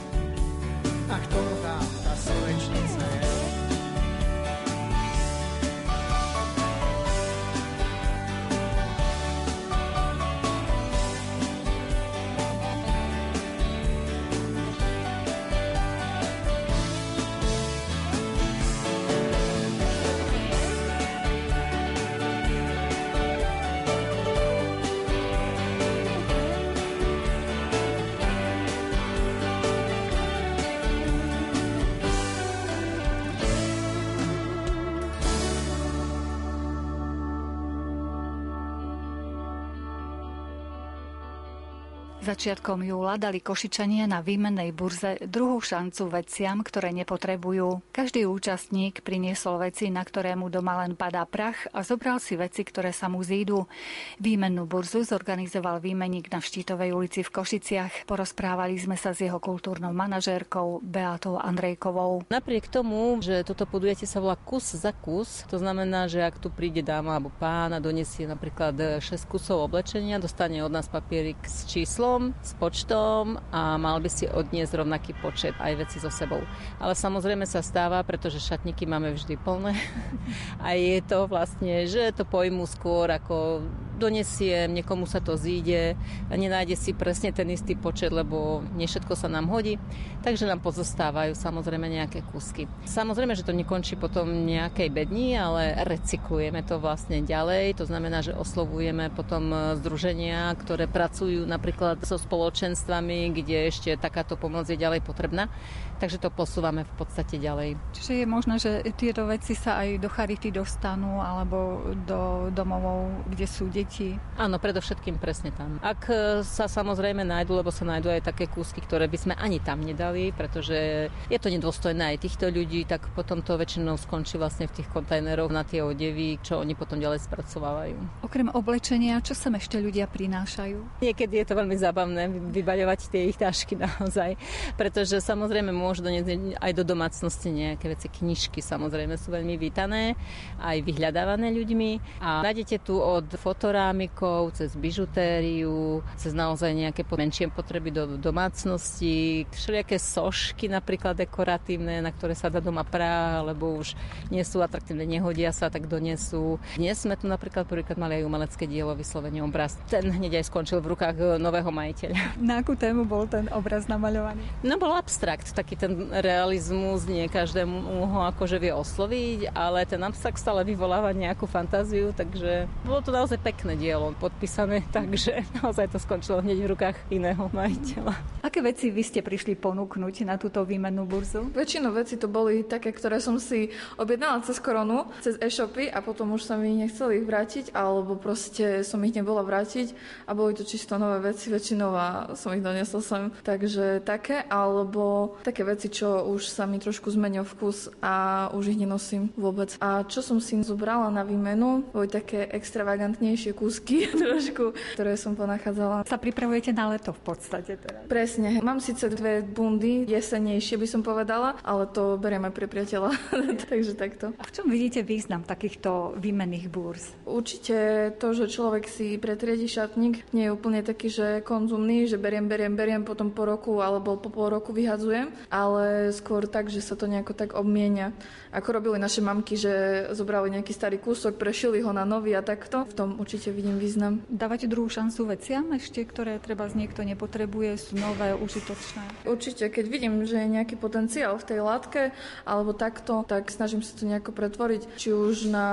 S4: Začiatkom júla dali Košičania na výmennej burze druhú šancu veciam, ktoré nepotrebujú. Každý účastník priniesol veci, na ktoré mu doma len padá prach a zobral si veci, ktoré sa mu zídu. Výmennú burzu zorganizoval výmenník na Štítovej ulici v Košiciach. Porozprávali sme sa s jeho kultúrnou manažérkou Beatou Andrejkovou.
S10: Napriek tomu, že toto podujatie sa volá kus za kus, to znamená, že ak tu príde dáma alebo pán a donesie napríklad 6 kusov oblečenia, dostane od nás papierik s číslom, s počtom a mal by si odniesť rovnaký počet aj veci so sebou. Ale samozrejme sa stáva, pretože šatníky máme vždy plné a je to vlastne, že to pojmu skôr ako donesiem, niekomu sa to zíde nenájde si presne ten istý počet, lebo nie všetko sa nám hodí, takže nám pozostávajú samozrejme nejaké kúsky. Samozrejme, že to nekončí potom nejakej bedni, ale recyklujeme to vlastne ďalej, to znamená, že oslovujeme potom združenia, ktoré pracujú napríklad so spoločenstvami, kde ešte takáto pomoc je ďalej potrebná. Takže to posúvame v podstate ďalej.
S4: Čiže je možné, že tieto veci sa aj do charity dostanú alebo do domovov, kde sú deti?
S10: Áno, predovšetkým presne tam. Ak sa samozrejme nájdu, lebo sa nájdu aj také kúsky, ktoré by sme ani tam nedali, pretože je to nedôstojné aj týchto ľudí, tak potom to väčšinou skončí vlastne v tých kontajneroch na tie odevy, čo oni potom ďalej spracovávajú.
S4: Okrem oblečenia, čo sem ešte ľudia prinášajú?
S10: Niekedy je to veľmi zábavné vybaľovať tie ich tašky naozaj, pretože samozrejme môžu doniesť aj do domácnosti nejaké veci. Knižky samozrejme sú veľmi vítané, aj vyhľadávané ľuďmi. A nájdete tu od fotorámikov, cez bižutériu, cez naozaj nejaké menšie potreby do domácnosti, všelijaké sošky napríklad dekoratívne, na ktoré sa dá doma prá, alebo už nie sú atraktívne, nehodia sa, tak donesú. Dnes sme tu napríklad prvýkrát mali aj umelecké dielo, vyslovene obraz. Ten hneď aj skončil v rukách nového majiteľa.
S4: Na akú tému bol ten obraz namalovaný?
S10: No bol abstrakt, taký ten realizmus, nie každému ho akože vie osloviť, ale ten abstrakt stále vyvoláva nejakú fantáziu, takže bolo to naozaj pekné pekné dielo podpísané, takže naozaj to skončilo hneď v rukách iného majiteľa.
S4: Aké veci vy ste prišli ponúknuť na túto výmennú burzu?
S11: Väčšinou veci to boli také, ktoré som si objednala cez koronu, cez e-shopy a potom už sa mi nechceli ich vrátiť, alebo proste som ich nebola vrátiť a boli to čisto nové veci väčšinou a som ich doniesla sem. Takže také, alebo také veci, čo už sa mi trošku zmenil vkus a už ich nenosím vôbec. A čo som si zobrala na výmenu, boli také extravagantnejšie kúsky trošku, ktoré som ponachádzala.
S4: Sa pripravujete na leto v podstate teraz?
S11: Presne. Mám síce dve bundy, jesenejšie by som povedala, ale to beriem aj pre priateľa. Takže takto.
S4: A v čom vidíte význam takýchto výmenných búrz?
S11: Určite to, že človek si pretriedi šatník, nie je úplne taký, že konzumný, že beriem, beriem, beriem, potom po roku alebo po pol roku vyhadzujem, ale skôr tak, že sa to nejako tak obmienia. Ako robili naše mamky, že zobrali nejaký starý kúsok, prešili ho na nový a takto. V tom určite vidím význam.
S4: Dávate druhú šancu veciam ešte, ktoré treba z niekto nepotrebuje, sú nové, užitočné?
S11: Určite, keď vidím, že je nejaký potenciál v tej látke alebo takto, tak snažím sa to nejako pretvoriť. Či už na,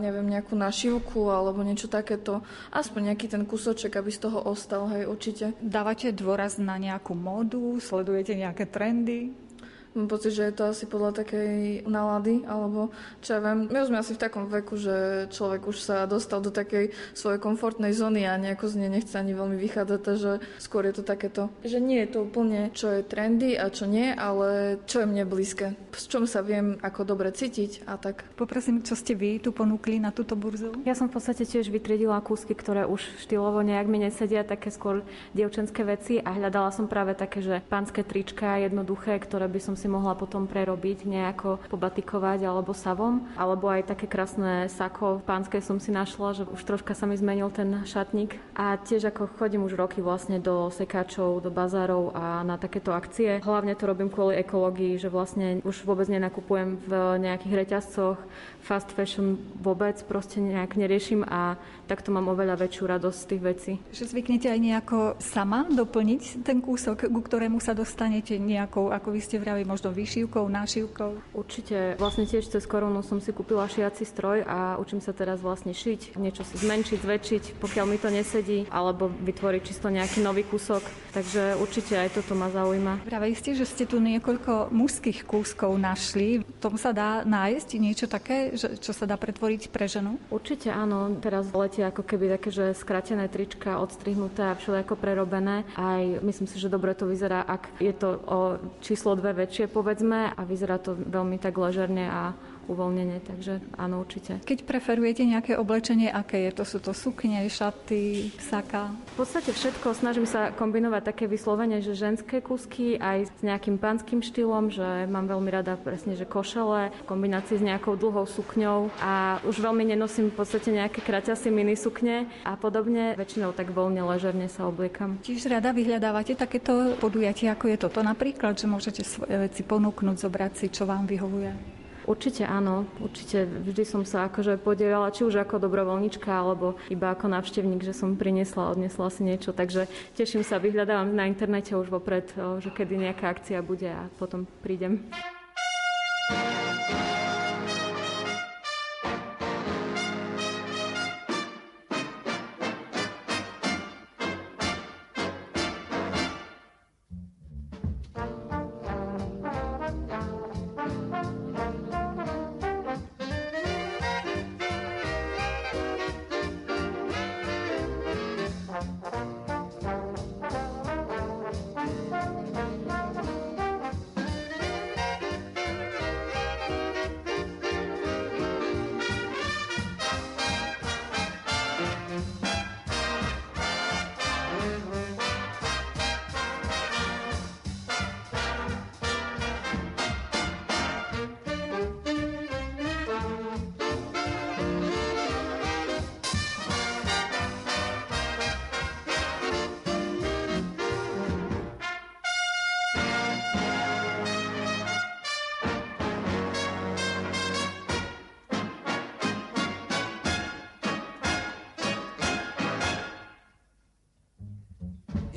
S11: neviem, nejakú našivku alebo niečo takéto. Aspoň nejaký ten kúsoček, aby z toho ostal, hej, určite.
S4: Dávate dôraz na nejakú módu, sledujete nejaké trendy? Lee.
S11: Mám pocit, že je to asi podľa takej nálady, alebo čo ja viem. My sme asi v takom veku, že človek už sa dostal do takej svojej komfortnej zóny a nejako z nej nechce ani veľmi vychádzať, takže skôr je to takéto, že nie je to úplne, čo je trendy a čo nie, ale čo je mne blízke. S čom sa viem ako dobre cítiť a tak.
S4: Poprosím, čo ste vy tu ponúkli na túto burzu?
S12: Ja som v podstate tiež vytriedila kúsky, ktoré už štýlovo nejak mi nesedia, také skôr dievčenské veci a hľadala som práve také, že pánske trička jednoduché, ktoré by som si mohla potom prerobiť, nejako pobatikovať alebo savom. Alebo aj také krásne sako pánske som si našla, že už troška sa mi zmenil ten šatník. A tiež ako chodím už roky vlastne do sekáčov, do bazárov a na takéto akcie. Hlavne to robím kvôli ekológii, že vlastne už vôbec nenakupujem v nejakých reťazcoch, fast fashion vôbec proste nejak neriešim a takto mám oveľa väčšiu radosť z tých vecí.
S4: Že zvyknete aj nejako sama doplniť ten kúsok, ku ktorému sa dostanete nejakou, ako vy ste vravili, možno vyšívkou, nášivkou?
S12: Určite. Vlastne tiež cez koronu som si kúpila šiaci stroj a učím sa teraz vlastne šiť, niečo si zmenšiť, zväčšiť, pokiaľ mi to nesedí, alebo vytvoriť čisto nejaký nový kúsok. Takže určite aj toto ma zaujíma.
S4: Pravili ste, že ste tu niekoľko mužských kúskov našli. V tom sa dá nájsť niečo také, že, čo sa dá pretvoriť pre ženu?
S12: Určite áno. Teraz letie ako keby také, že skratené trička, odstrihnuté a všelijako prerobené. Aj myslím si, že dobre to vyzerá, ak je to o číslo dve väčšie, povedzme, a vyzerá to veľmi tak ležerne a uvoľnenie, takže áno, určite.
S4: Keď preferujete nejaké oblečenie, aké je to? Sú to sukne, šaty, saka?
S12: V podstate všetko. Snažím sa kombinovať také vyslovene, že ženské kusky aj s nejakým pánským štýlom, že mám veľmi rada presne, že košele v kombinácii s nejakou dlhou sukňou a už veľmi nenosím v podstate nejaké kraťasy mini sukne a podobne. Väčšinou tak voľne, ležerne sa obliekam.
S4: Tiež rada vyhľadávate takéto podujatie, ako je toto napríklad, že môžete svoje veci ponúknuť, zobrať si, čo vám vyhovuje?
S12: Určite áno, určite vždy som sa akože podielala, či už ako dobrovoľnička, alebo iba ako návštevník, že som priniesla, odnesla si niečo, takže teším sa, vyhľadávam na internete už vopred, že kedy nejaká akcia bude a potom prídem.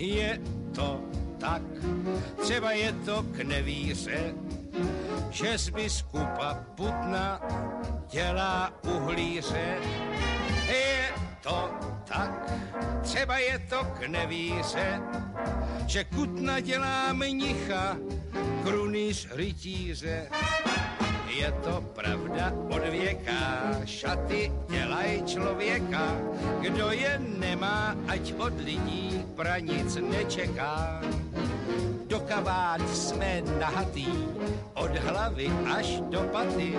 S13: Je to tak, třeba je to k nevíře, že z biskupa Putna dělá uhlíře. Je to tak, třeba je to k nevíře, že kutna dělá mnicha, krunýř rytíře. Je to pravda od věka, šaty dělají člověka, kdo je nemá, ať od lidí pranic nečeká. Do kabát jsme nahatý, od hlavy až do paty.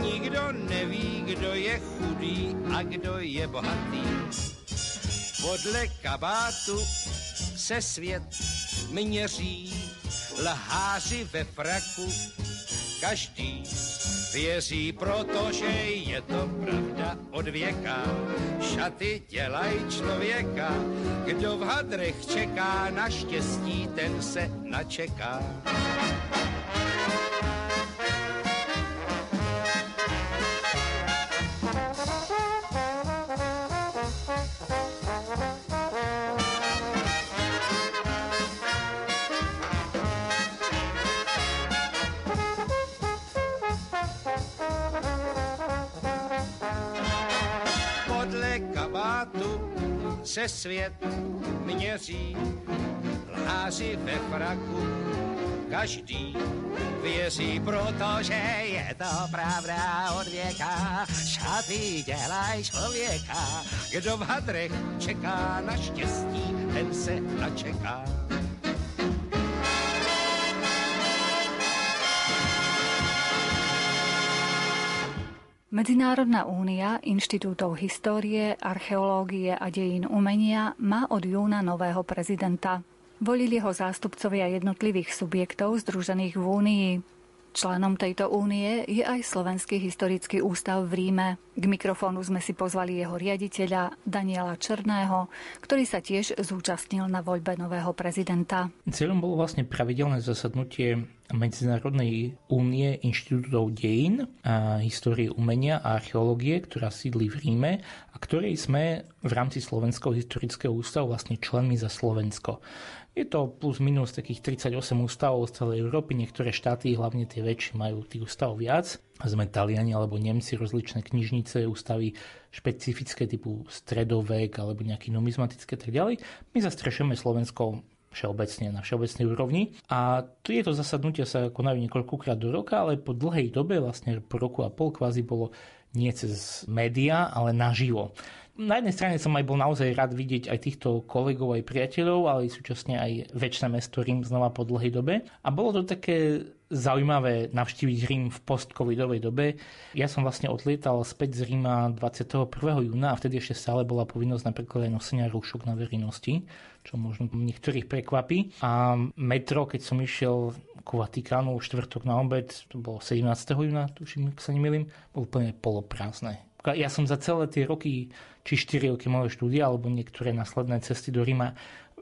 S13: Nikdo neví, kdo je chudý a kdo je bohatý. Podle kabátu se svět měří, lháři ve fraku, každý věří, protože je to pravda od věka. Šaty dělají člověka, kdo v hadrech čeká na štěstí, ten se načeká. Se svět měří, lháři ve fraku, každý věří, protože je to pravda od věka. Šaty dělaj člověka, kdo v hadrech čeká na štěstí, ten se načeká.
S4: Medzinárodná únia inštitútov histórie, archeológie a dejín umenia má od júna nového prezidenta. Volili ho zástupcovia jednotlivých subjektov združených v Únii. Členom tejto únie je aj Slovenský historický ústav v Ríme. K mikrofónu sme si pozvali jeho riaditeľa Daniela Černého, ktorý sa tiež zúčastnil na voľbe nového prezidenta.
S14: Cieľom bolo vlastne pravidelné zasadnutie Medzinárodnej únie inštitútov dejín a histórie umenia a archeológie, ktorá sídli v Ríme a ktorej sme v rámci Slovenského historického ústavu vlastne členmi za Slovensko. Je to plus minus takých 38 ústavov z celej Európy, niektoré štáty, hlavne tie väčšie, majú tých ústavov viac. Sme Taliani alebo Nemci, rozličné knižnice, ústavy špecifické typu stredovek alebo nejaký numizmatické tak ďalej. My zastrešujeme Slovensko všeobecne, na všeobecnej úrovni. A tieto zasadnutia sa konajú niekoľkokrát do roka, ale po dlhej dobe, vlastne po roku a pol kvázi bolo nie cez médiá, ale naživo. Na jednej strane som aj bol naozaj rád vidieť aj týchto kolegov, aj priateľov, ale súčasne aj väčšie mesto Rím znova po dlhej dobe. A bolo to také zaujímavé navštíviť Rím v post-covidovej dobe. Ja som vlastne odlietal späť z Ríma 21. júna a vtedy ešte stále bola povinnosť napríklad aj nosenia rúšok na verejnosti, čo možno niektorých prekvapí. A metro, keď som išiel ku Vatikánu v štvrtok na obed, to bolo 17. júna, tuším, ak sa nemýlim, bolo úplne poloprázdne. Ja som za celé tie roky, či 4 roky mojho štúdia, alebo niektoré následné cesty do Ríma,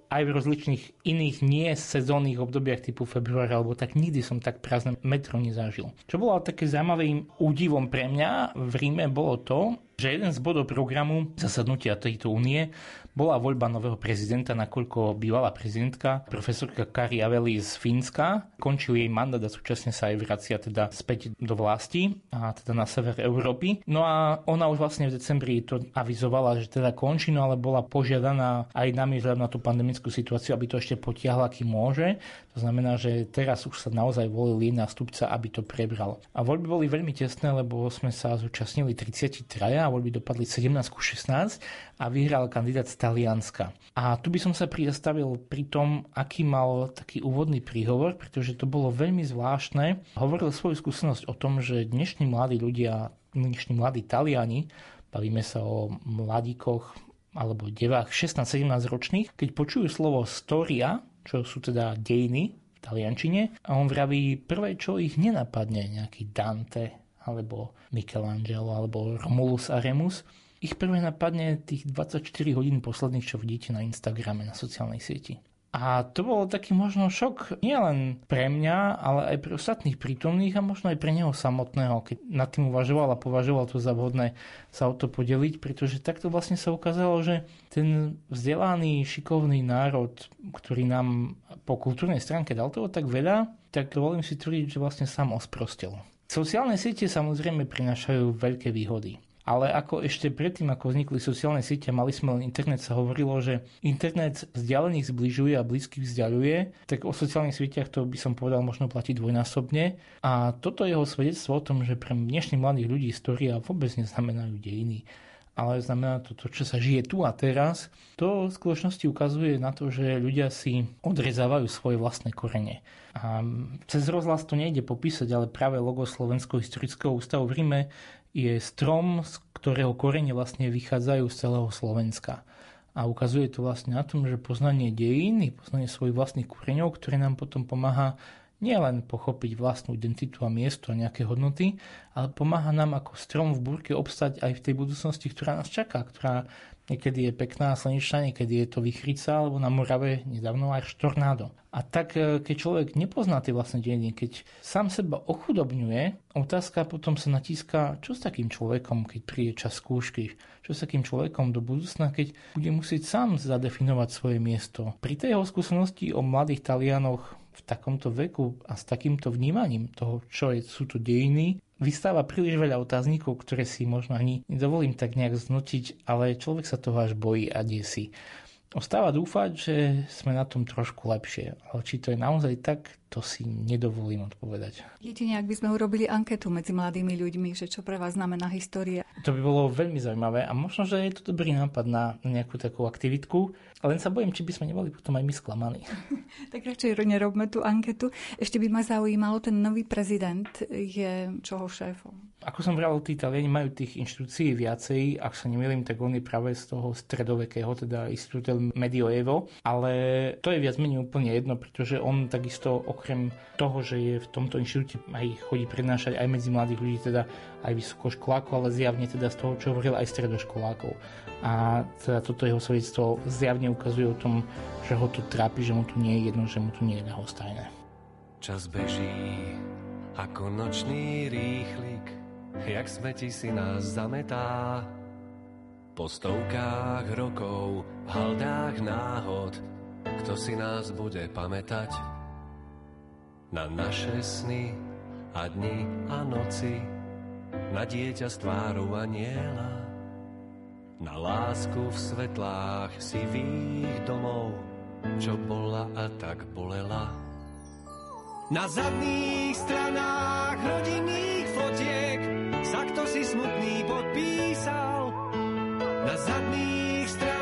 S14: aj v rozličných iných nie sezónnych obdobiach typu február alebo tak nikdy som tak prázdne metro nezažil. Čo bolo také zaujímavým údivom pre mňa v Ríme bolo to, že jeden z bodov programu zasadnutia tejto únie bola voľba nového prezidenta, nakoľko bývalá prezidentka, profesorka Kari Aveli z Fínska, končil jej mandát a súčasne sa aj vracia teda späť do vlasti a teda na sever Európy. No a ona už vlastne v decembri to avizovala, že teda končí, no ale bola požiadaná aj nami vzhľadom na tú pandemickú situáciu, aby to ešte potiahla, kým môže. To znamená, že teraz už sa naozaj volil jej nástupca, aby to prebral. A voľby boli veľmi tesné, lebo sme sa zúčastnili 33 a voľby dopadli 17 ku 16 a vyhral kandidát z Talianska. A tu by som sa prizastavil pri tom, aký mal taký úvodný príhovor, pretože to bolo veľmi zvláštne. Hovoril svoju skúsenosť o tom, že dnešní mladí ľudia, dnešní mladí Taliani, bavíme sa o mladíkoch alebo devách 16-17 ročných, keď počujú slovo storia, čo sú teda dejiny v taliančine, a on vraví prvé, čo ich nenapadne, nejaký Dante alebo Michelangelo alebo Romulus a Remus, ich prvé napadne tých 24 hodín posledných, čo vidíte na Instagrame, na sociálnej sieti. A to bolo taký možno šok nielen pre mňa, ale aj pre ostatných prítomných a možno aj pre neho samotného, keď nad tým uvažoval a považoval to za vhodné sa o to podeliť, pretože takto vlastne sa ukázalo, že ten vzdelaný, šikovný národ, ktorý nám po kultúrnej stránke dal toho tak veľa, tak dovolím si tvrdiť, že vlastne sám osprostil. Sociálne siete samozrejme prinášajú veľké výhody. Ale ako ešte predtým, ako vznikli sociálne siete, mali sme len internet, sa hovorilo, že internet vzdialených zbližuje a blízkych vzdialuje, tak o sociálnych sieťach to by som povedal možno platí dvojnásobne. A toto je jeho svedectvo o tom, že pre dnešných mladých ľudí história vôbec neznamenajú dejiny ale znamená to, to, čo sa žije tu a teraz, to v skutočnosti ukazuje na to, že ľudia si odrezávajú svoje vlastné korene. A cez rozhlas to nejde popísať, ale práve logo Slovenského historického ústavu v Ríme je strom, z ktorého korene vlastne vychádzajú z celého Slovenska. A ukazuje to vlastne na tom, že poznanie dejín, poznanie svojich vlastných koreňov, ktoré nám potom pomáha nielen pochopiť vlastnú identitu a miesto a nejaké hodnoty, ale pomáha nám ako strom v búrke obstať aj v tej budúcnosti, ktorá nás čaká, ktorá niekedy je pekná slnečná, niekedy je to vychrica, alebo na Morave nedávno aj štornádo. A tak, e, keď človek nepozná tie vlastné dejiny, keď sám seba ochudobňuje, otázka potom sa natíska, čo s takým človekom, keď príde čas skúšky, čo s takým človekom do budúcna, keď bude musieť sám zadefinovať svoje miesto. Pri tej jeho skúsenosti o mladých Talianoch v takomto veku a s takýmto vnímaním toho, čo je, sú to dejiny, vystáva príliš veľa otáznikov, ktoré si možno ani nedovolím tak nejak znutiť, ale človek sa toho až bojí a desí. Ostáva dúfať, že sme na tom trošku lepšie, ale či to je naozaj tak, to si nedovolím odpovedať.
S4: Jedine, ak by sme urobili anketu medzi mladými ľuďmi, že čo pre vás znamená história.
S14: To by bolo veľmi zaujímavé a možno, že je to dobrý nápad na nejakú takú aktivitku, len sa bojím, či by sme neboli potom aj my sklamaní.
S4: tak radšej nerobme tú anketu. Ešte by ma zaujímalo, ten nový prezident je čoho šéfom?
S14: Ako som vral, tí Italiani majú tých inštitúcií viacej, ak sa nemýlim, tak on je práve z toho stredovekého, teda Instituto Medioevo, ale to je viac menej úplne jedno, pretože on takisto okrem toho, že je v tomto inštitúte aj chodí prednášať aj medzi mladých ľudí, teda aj vysokoškolákov, ale zjavne teda z toho, čo hovoril aj stredoškolákov. A teda toto jeho svedectvo zjavne ukazuje o tom, že ho tu trápi, že mu tu nie je jedno, že mu tu nie je ľahostajné.
S15: Čas beží ako nočný rýchlik, jak smeti si nás zametá. Po stovkách rokov, v haldách náhod, kto si nás bude pamätať? na naše sny a dni a noci, na dieťa s tvárou aniela, na lásku v svetlách sivých domov, čo bola a tak bolela.
S16: Na zadných stranách rodinných fotiek sa kto si smutný podpísal. Na zadných stranách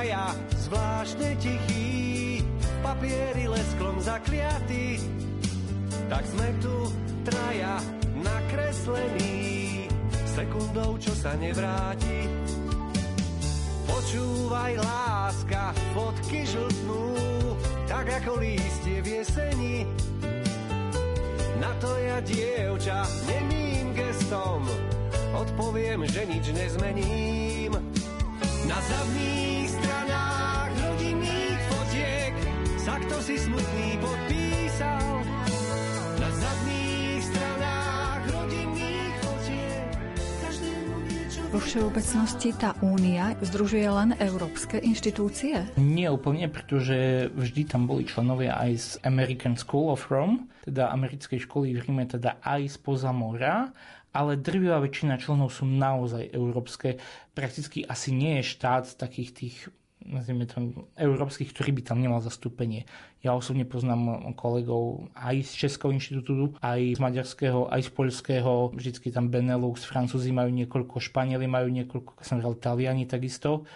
S16: traja, zvláštne tichí, papieri lesklom zakliatí. Tak sme tu traja, nakreslení, sekundou, čo sa nevráti. Počúvaj, láska, fotky žltnú, tak ako lístie v jeseni. Na to ja, dievča, nemým gestom, odpoviem, že nič nezmením. Na zadných kto si smutný podpísal. Na zadných stranách rodinných fotiek.
S4: Vo všeobecnosti tá únia združuje len európske inštitúcie?
S14: Nie úplne, pretože vždy tam boli členovia aj z American School of Rome, teda americkej školy v Ríme, teda aj spoza mora ale drvivá väčšina členov sú naozaj európske. Prakticky asi nie je štát z takých tých nazvime to, európskych, ktorý by tam nemal zastúpenie. Ja osobne poznám kolegov aj z Českého inštitútu, aj z maďarského, aj z poľského, vždycky tam Benelux, Francúzi majú niekoľko, Španieli majú niekoľko, som hovoril, Taliani takisto.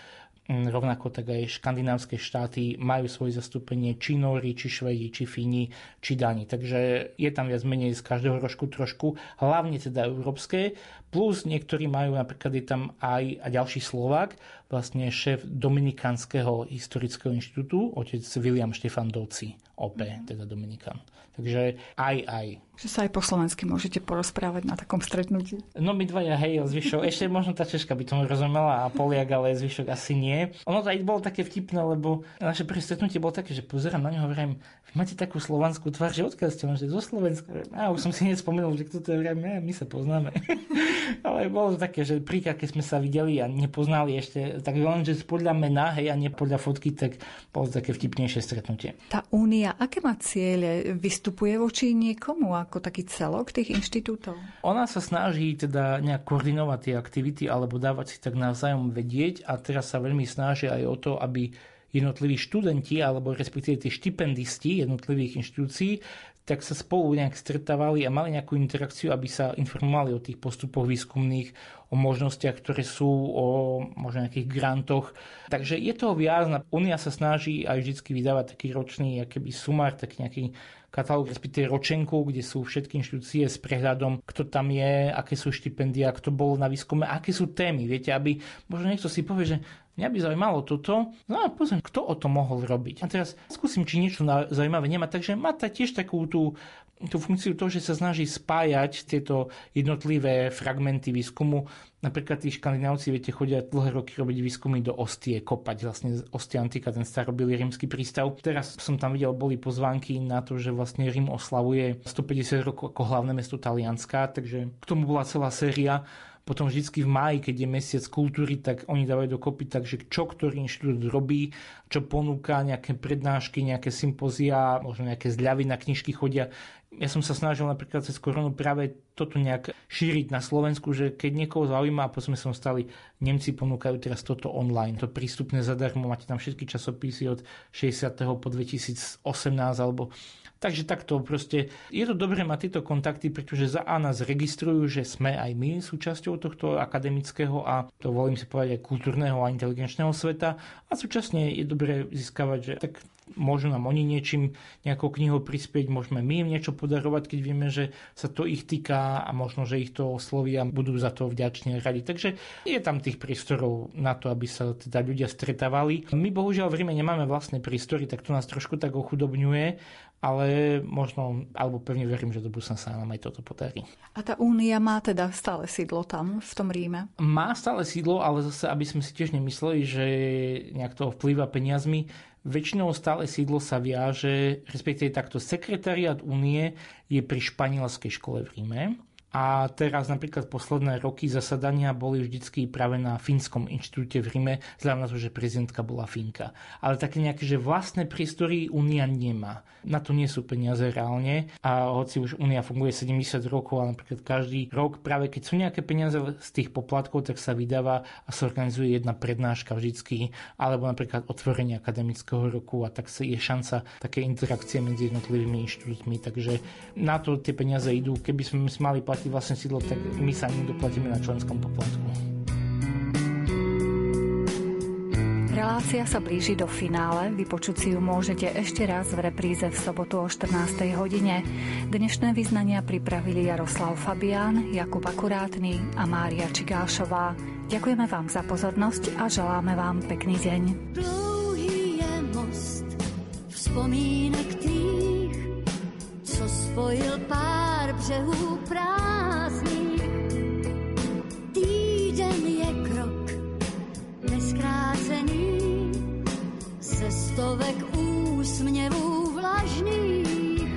S14: Mm, rovnako tak aj škandinávske štáty majú svoje zastúpenie, či Nóri, či Švedi, či Fíni, či Dani. Takže je tam viac menej z každého rožku trošku, hlavne teda európske. Plus niektorí majú, napríklad je tam aj a ďalší Slovák, vlastne šéf Dominikánskeho historického inštitútu, otec William Štefan Doci, OP, teda Dominikán. Takže aj, aj.
S1: Že sa aj po slovensky môžete porozprávať na takom stretnutí.
S14: No my dvaja, hej, zvyšok. Ešte možno tá Češka by to rozumela a Poliak, ale zvyšok asi nie. Ono to aj bolo také vtipné, lebo naše prvé stretnutie bolo také, že pozerám na neho, hovorím, vy máte takú slovanskú tvár, že odkiaľ ste, že zo Slovenska. A už som si nespomenul, že kto to je, ja, my sa poznáme. ale bolo to také, že príka, keď sme sa videli a nepoznali ešte, tak len, že podľa mena, hej, a nie podľa fotky, tak bolo to také vtipnejšie stretnutie.
S1: Tá únia, aké má ciele? Vystupuje voči niekomu ako taký celok tých inštitútov?
S14: Ona sa snaží teda nejak koordinovať tie aktivity alebo dávať si tak navzájom vedieť a teraz sa veľmi snaží aj o to, aby jednotliví študenti alebo respektíve tie štipendisti jednotlivých inštitúcií tak sa spolu nejak stretávali a mali nejakú interakciu, aby sa informovali o tých postupoch výskumných, o možnostiach, ktoré sú, o možno nejakých grantoch. Takže je toho viac. Unia sa snaží aj vždy vydávať taký ročný akýby sumár, taký nejaký katalóg, respektíve ročenku, kde sú všetky inštitúcie s prehľadom, kto tam je, aké sú štipendia, kto bol na výskume, aké sú témy. Viete, aby možno niekto si povie, že Mňa by zaujímalo toto. No a pozriem, kto o to mohol robiť. A teraz skúsim, či niečo zaujímavé nemá. Takže má ta tiež takú tú, tú funkciu toho, že sa snaží spájať tieto jednotlivé fragmenty výskumu. Napríklad tí škandinávci, viete, chodia dlhé roky robiť výskumy do Ostie, kopať vlastne Ostia Antika, ten starobilý rímsky prístav. Teraz som tam videl, boli pozvánky na to, že vlastne Rím oslavuje 150 rokov ako hlavné mesto Talianska, takže k tomu bola celá séria potom vždycky v máji, keď je mesiac kultúry, tak oni dávajú dokopy, takže čo ktorý inštitút robí, čo ponúka, nejaké prednášky, nejaké sympozia, možno nejaké zľavy na knižky chodia. Ja som sa snažil napríklad cez koronu práve toto nejak šíriť na Slovensku, že keď niekoho zaujíma, a potom som stali, Nemci ponúkajú teraz toto online, to prístupné zadarmo, máte tam všetky časopisy od 60. po 2018 alebo Takže takto proste. Je to dobré mať tieto kontakty, pretože za A nás registrujú, že sme aj my súčasťou tohto akademického a to volím si povedať aj kultúrneho a inteligenčného sveta. A súčasne je dobré získavať, že tak môžu nám oni niečím, nejakou knihou prispieť, môžeme my im niečo podarovať, keď vieme, že sa to ich týka a možno, že ich to osloví a budú za to vďačne radi. Takže je tam tých priestorov na to, aby sa teda ľudia stretávali. My bohužiaľ v Ríme nemáme vlastné priestory, tak to nás trošku tak ochudobňuje ale možno, alebo pevne verím, že do budúcna sa nám aj toto podarí.
S1: A tá únia má teda stále sídlo tam, v tom Ríme?
S14: Má stále sídlo, ale zase, aby sme si tiež nemysleli, že nejak to vplýva peniazmi, väčšinou stále sídlo sa viaže, respektíve takto sekretariat únie je pri španielskej škole v Ríme a teraz napríklad posledné roky zasadania boli vždycky práve na Fínskom inštitúte v Rime, vzhľadom na to, že prezidentka bola Fínka. Ale také nejaké, že vlastné priestory Únia nemá. Na to nie sú peniaze reálne a hoci už Únia funguje 70 rokov a napríklad každý rok práve keď sú nejaké peniaze z tých poplatkov, tak sa vydáva a sa organizuje jedna prednáška vždycky, alebo napríklad otvorenie akademického roku a tak je šanca také interakcie medzi jednotlivými inštitútmi. Takže na to tie peniaze idú. Keby sme mali platiť platí vlastne sídlo, tak my sa ním doplatíme na členskom poplatku.
S1: Relácia sa blíži do finále, vypočuť si ju môžete ešte raz v repríze v sobotu o 14. hodine. Dnešné vyznania pripravili Jaroslav Fabián, Jakub Akurátny a Mária Čigášová. Ďakujeme vám za pozornosť a želáme vám pekný deň.
S17: Dlouhý je most vzpomínek tých, co spojil pár břehů práv stovek úsměvů vlažných.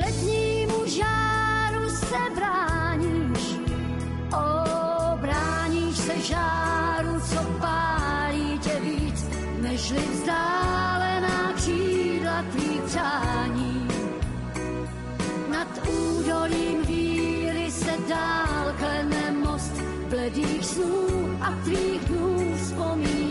S17: Letnímu žáru se bráníš, obráníš se žáru, co pálí tě víc, nežli vzdálená křídla tvých přání. Údolím víry se dál klene most bledých snů a tvých dnů vzpomínání.